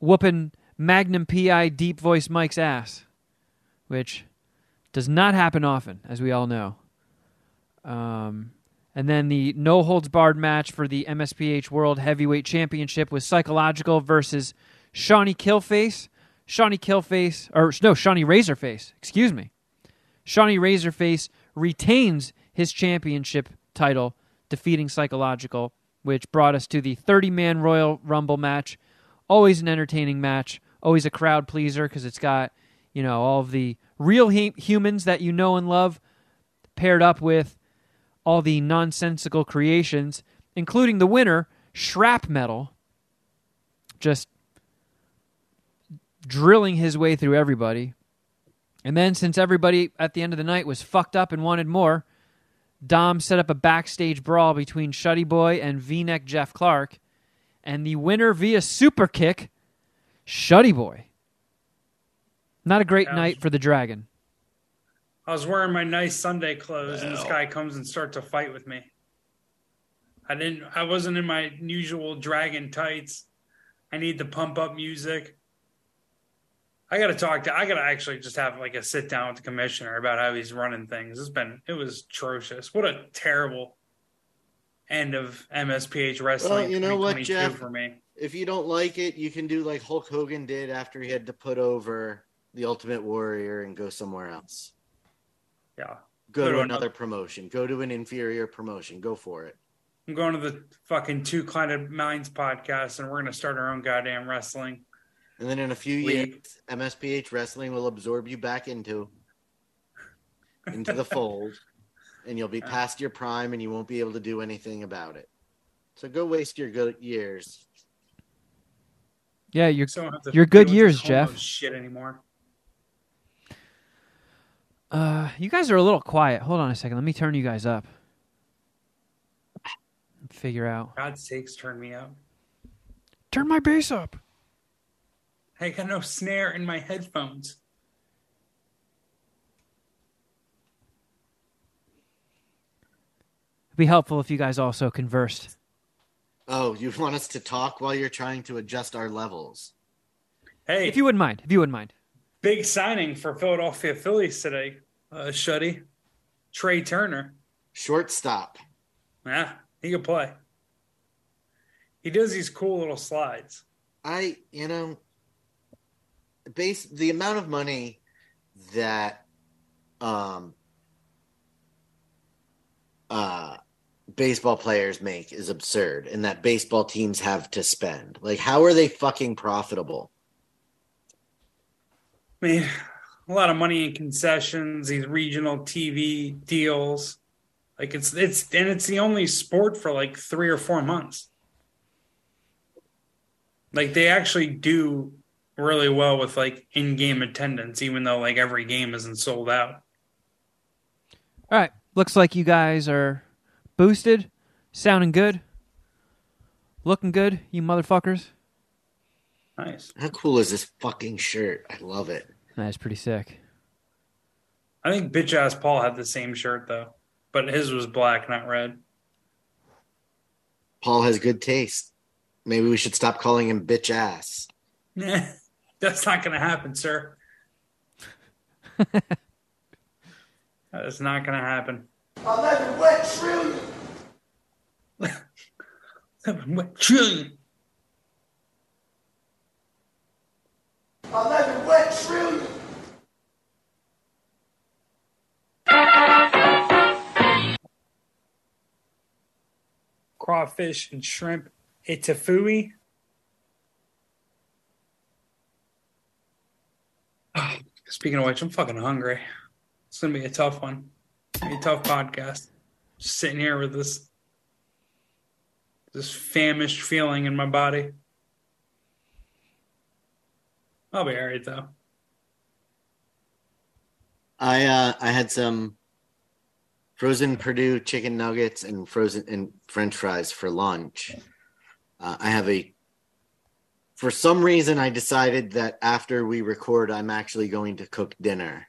whooping Magnum PI Deep Voice Mike's ass, which does not happen often, as we all know. Um, and then the no holds barred match for the MSPH World Heavyweight Championship was Psychological versus Shawnee Killface. Shawnee Killface, or no, Shawnee Razorface, excuse me. Shawnee Razorface retains his championship title, defeating Psychological, which brought us to the 30 man Royal Rumble match. Always an entertaining match, always a crowd pleaser because it's got, you know, all of the real hu- humans that you know and love paired up with all the nonsensical creations, including the winner, Shrap Metal, just drilling his way through everybody. And then, since everybody at the end of the night was fucked up and wanted more, Dom set up a backstage brawl between Shuddy Boy and V Neck Jeff Clark, and the winner via super kick, Shuddy Boy. Not a great night for the Dragon. I was wearing my nice Sunday clothes, and this guy comes and starts to fight with me. I didn't. I wasn't in my usual dragon tights. I need the pump up music. I got to talk to. I got to actually just have like a sit down with the commissioner about how he's running things. It's been. It was atrocious. What a terrible end of MSPH wrestling. Well, you know what, Jeff? For me, If you don't like it, you can do like Hulk Hogan did after he had to put over the Ultimate Warrior and go somewhere else. Yeah. Go Go to to another promotion. Go to an inferior promotion. Go for it. I'm going to the fucking Two Clouded Minds podcast, and we're gonna start our own goddamn wrestling. And then in a few League. years, MSPH wrestling will absorb you back into into the [laughs] fold, and you'll be past your prime, and you won't be able to do anything about it. So go waste your good years. Yeah, you're So I don't have to Your good years, Jeff. Shit anymore. Uh, you guys are a little quiet. Hold on a second. Let me turn you guys up. Figure out. God's sakes, turn me up. Turn my bass up. I got no snare in my headphones. It'd be helpful if you guys also conversed Oh, you want us to talk while you're trying to adjust our levels? Hey, If you wouldn't mind, if you wouldn't mind. big signing for Philadelphia Phillies today, uh, Shuddy. Trea Turner. Shortstop. Yeah, he can play. He does these cool little slides. I, you know, base the amount of money that um uh baseball players make is absurd and that baseball teams have to spend. Like how are they fucking profitable? I mean, a lot of money in concessions, these regional TV deals. Like it's it's and it's the only sport for like three or four months. Like they actually do really well with like in-game attendance, even though like every game isn't sold out. All right. Looks like you guys are boosted, sounding good, looking good, you motherfuckers. Nice. How cool is this fucking shirt? I love it. That's pretty sick. I think bitch ass Paul had the same shirt though, but his was black, not red. Paul has good taste. Maybe we should stop calling him bitch ass. Nah, [laughs] that's not going to happen, sir. [laughs] that is not going to happen. 11 what trillion? [laughs] 11 what trillion? 11 what trillion? Crawfish and shrimp étouffée. Oh, [sighs] speaking of which, I'm fucking hungry. It's gonna be a tough one. A tough podcast. Just sitting here with this this famished feeling in my body. I'll be alright though. I uh I had some frozen Perdue chicken nuggets and frozen and French fries for lunch. Uh, I have a. For some reason, I decided that after we record, I'm actually going to cook dinner: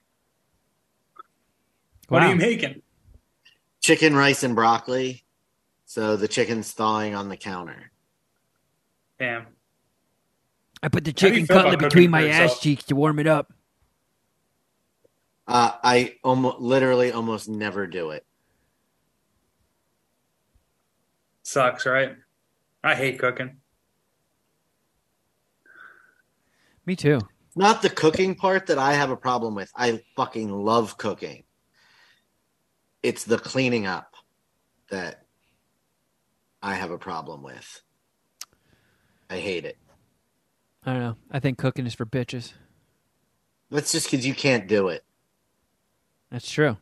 What are you making? chicken, rice, and broccoli. So the chicken's thawing on the counter. Damn. I put the How do you chicken cutlet between for my yourself? ass cheeks to warm it up. Uh, I almost, literally, almost never do it. Sucks, right? I hate cooking. Me too. Not the cooking part that I have a problem with. I fucking love cooking. It's the cleaning up that I have a problem with. I hate it. I don't know. I think cooking is for bitches. That's just because you can't do it. That's true.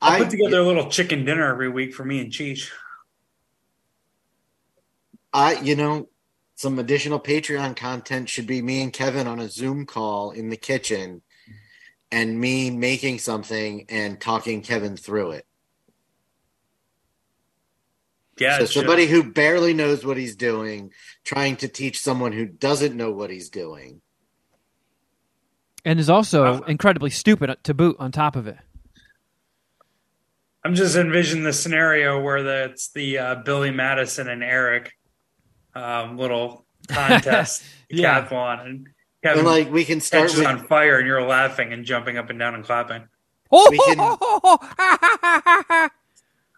I I put together a little chicken dinner every week for me and Cheech. I, you know, some additional Patreon content should be me and Kevin on a Zoom call in the kitchen and me making something and talking Kevin through it. Yeah, so it should. somebody who barely knows what he's doing, trying to teach someone who doesn't know what he's doing. And is also Uh, incredibly stupid to boot on top of it. I'm just envisioning the scenario where the, it's the uh, Billy Madison and Eric um, little [laughs] contest Yeah. decathlon, and And like we can start catches with on fire, and you're laughing and jumping up and down and clapping. We can- [laughs] [laughs]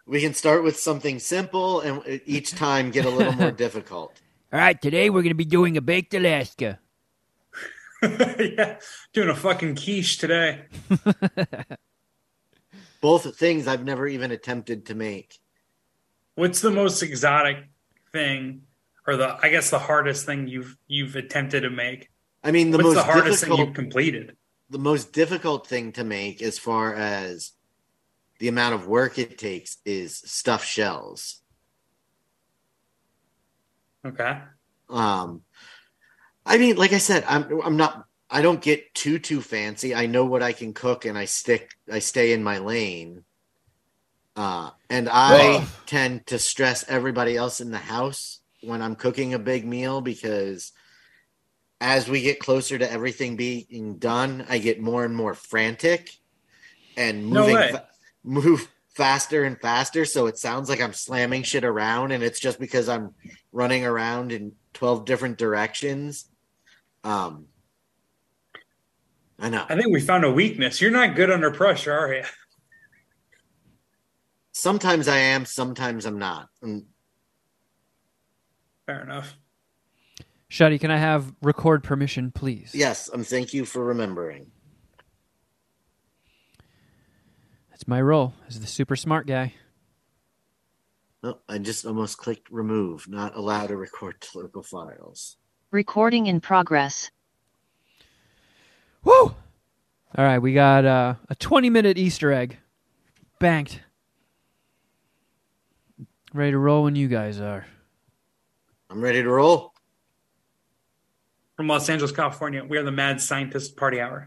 we can start with something simple and each time get a little more [laughs] difficult. All right, today we're going to be doing a baked Alaska. [laughs] yeah, doing a fucking quiche today. [laughs] Both things I've never even attempted to make. What's the most exotic thing, or the I guess the hardest thing you've you've attempted to make? I mean, the What's most the hardest thing you've completed? the most difficult thing to make as far as the amount of work it takes is stuffed shells. Okay. Um I mean, like I said, I'm I'm not I don't get too too fancy. I know what I can cook and I stick I stay in my lane. Uh and I Ugh. tend to stress everybody else in the house when I'm cooking a big meal because as we get closer to everything being done, I get more and more frantic and No moving way. Fa- move faster and faster, so it sounds like I'm slamming shit around, and it's just because I'm running around in twelve different directions. Um, I know. I think we found a weakness. You're not good under pressure, are you? Sometimes I am, sometimes I'm not. And Fair enough. Shuddy, can I have record permission, please? yes, um, thank you for remembering. That's my role as the super smart guy. Oh, I just almost clicked remove, not allow to record to local files. Recording in progress. Woo! All right, we got uh, a 20 minute Easter egg. Banked. Ready to roll when you guys are. I'm ready to roll. From Los Angeles, California, we are the Mad Scientist Party Hour.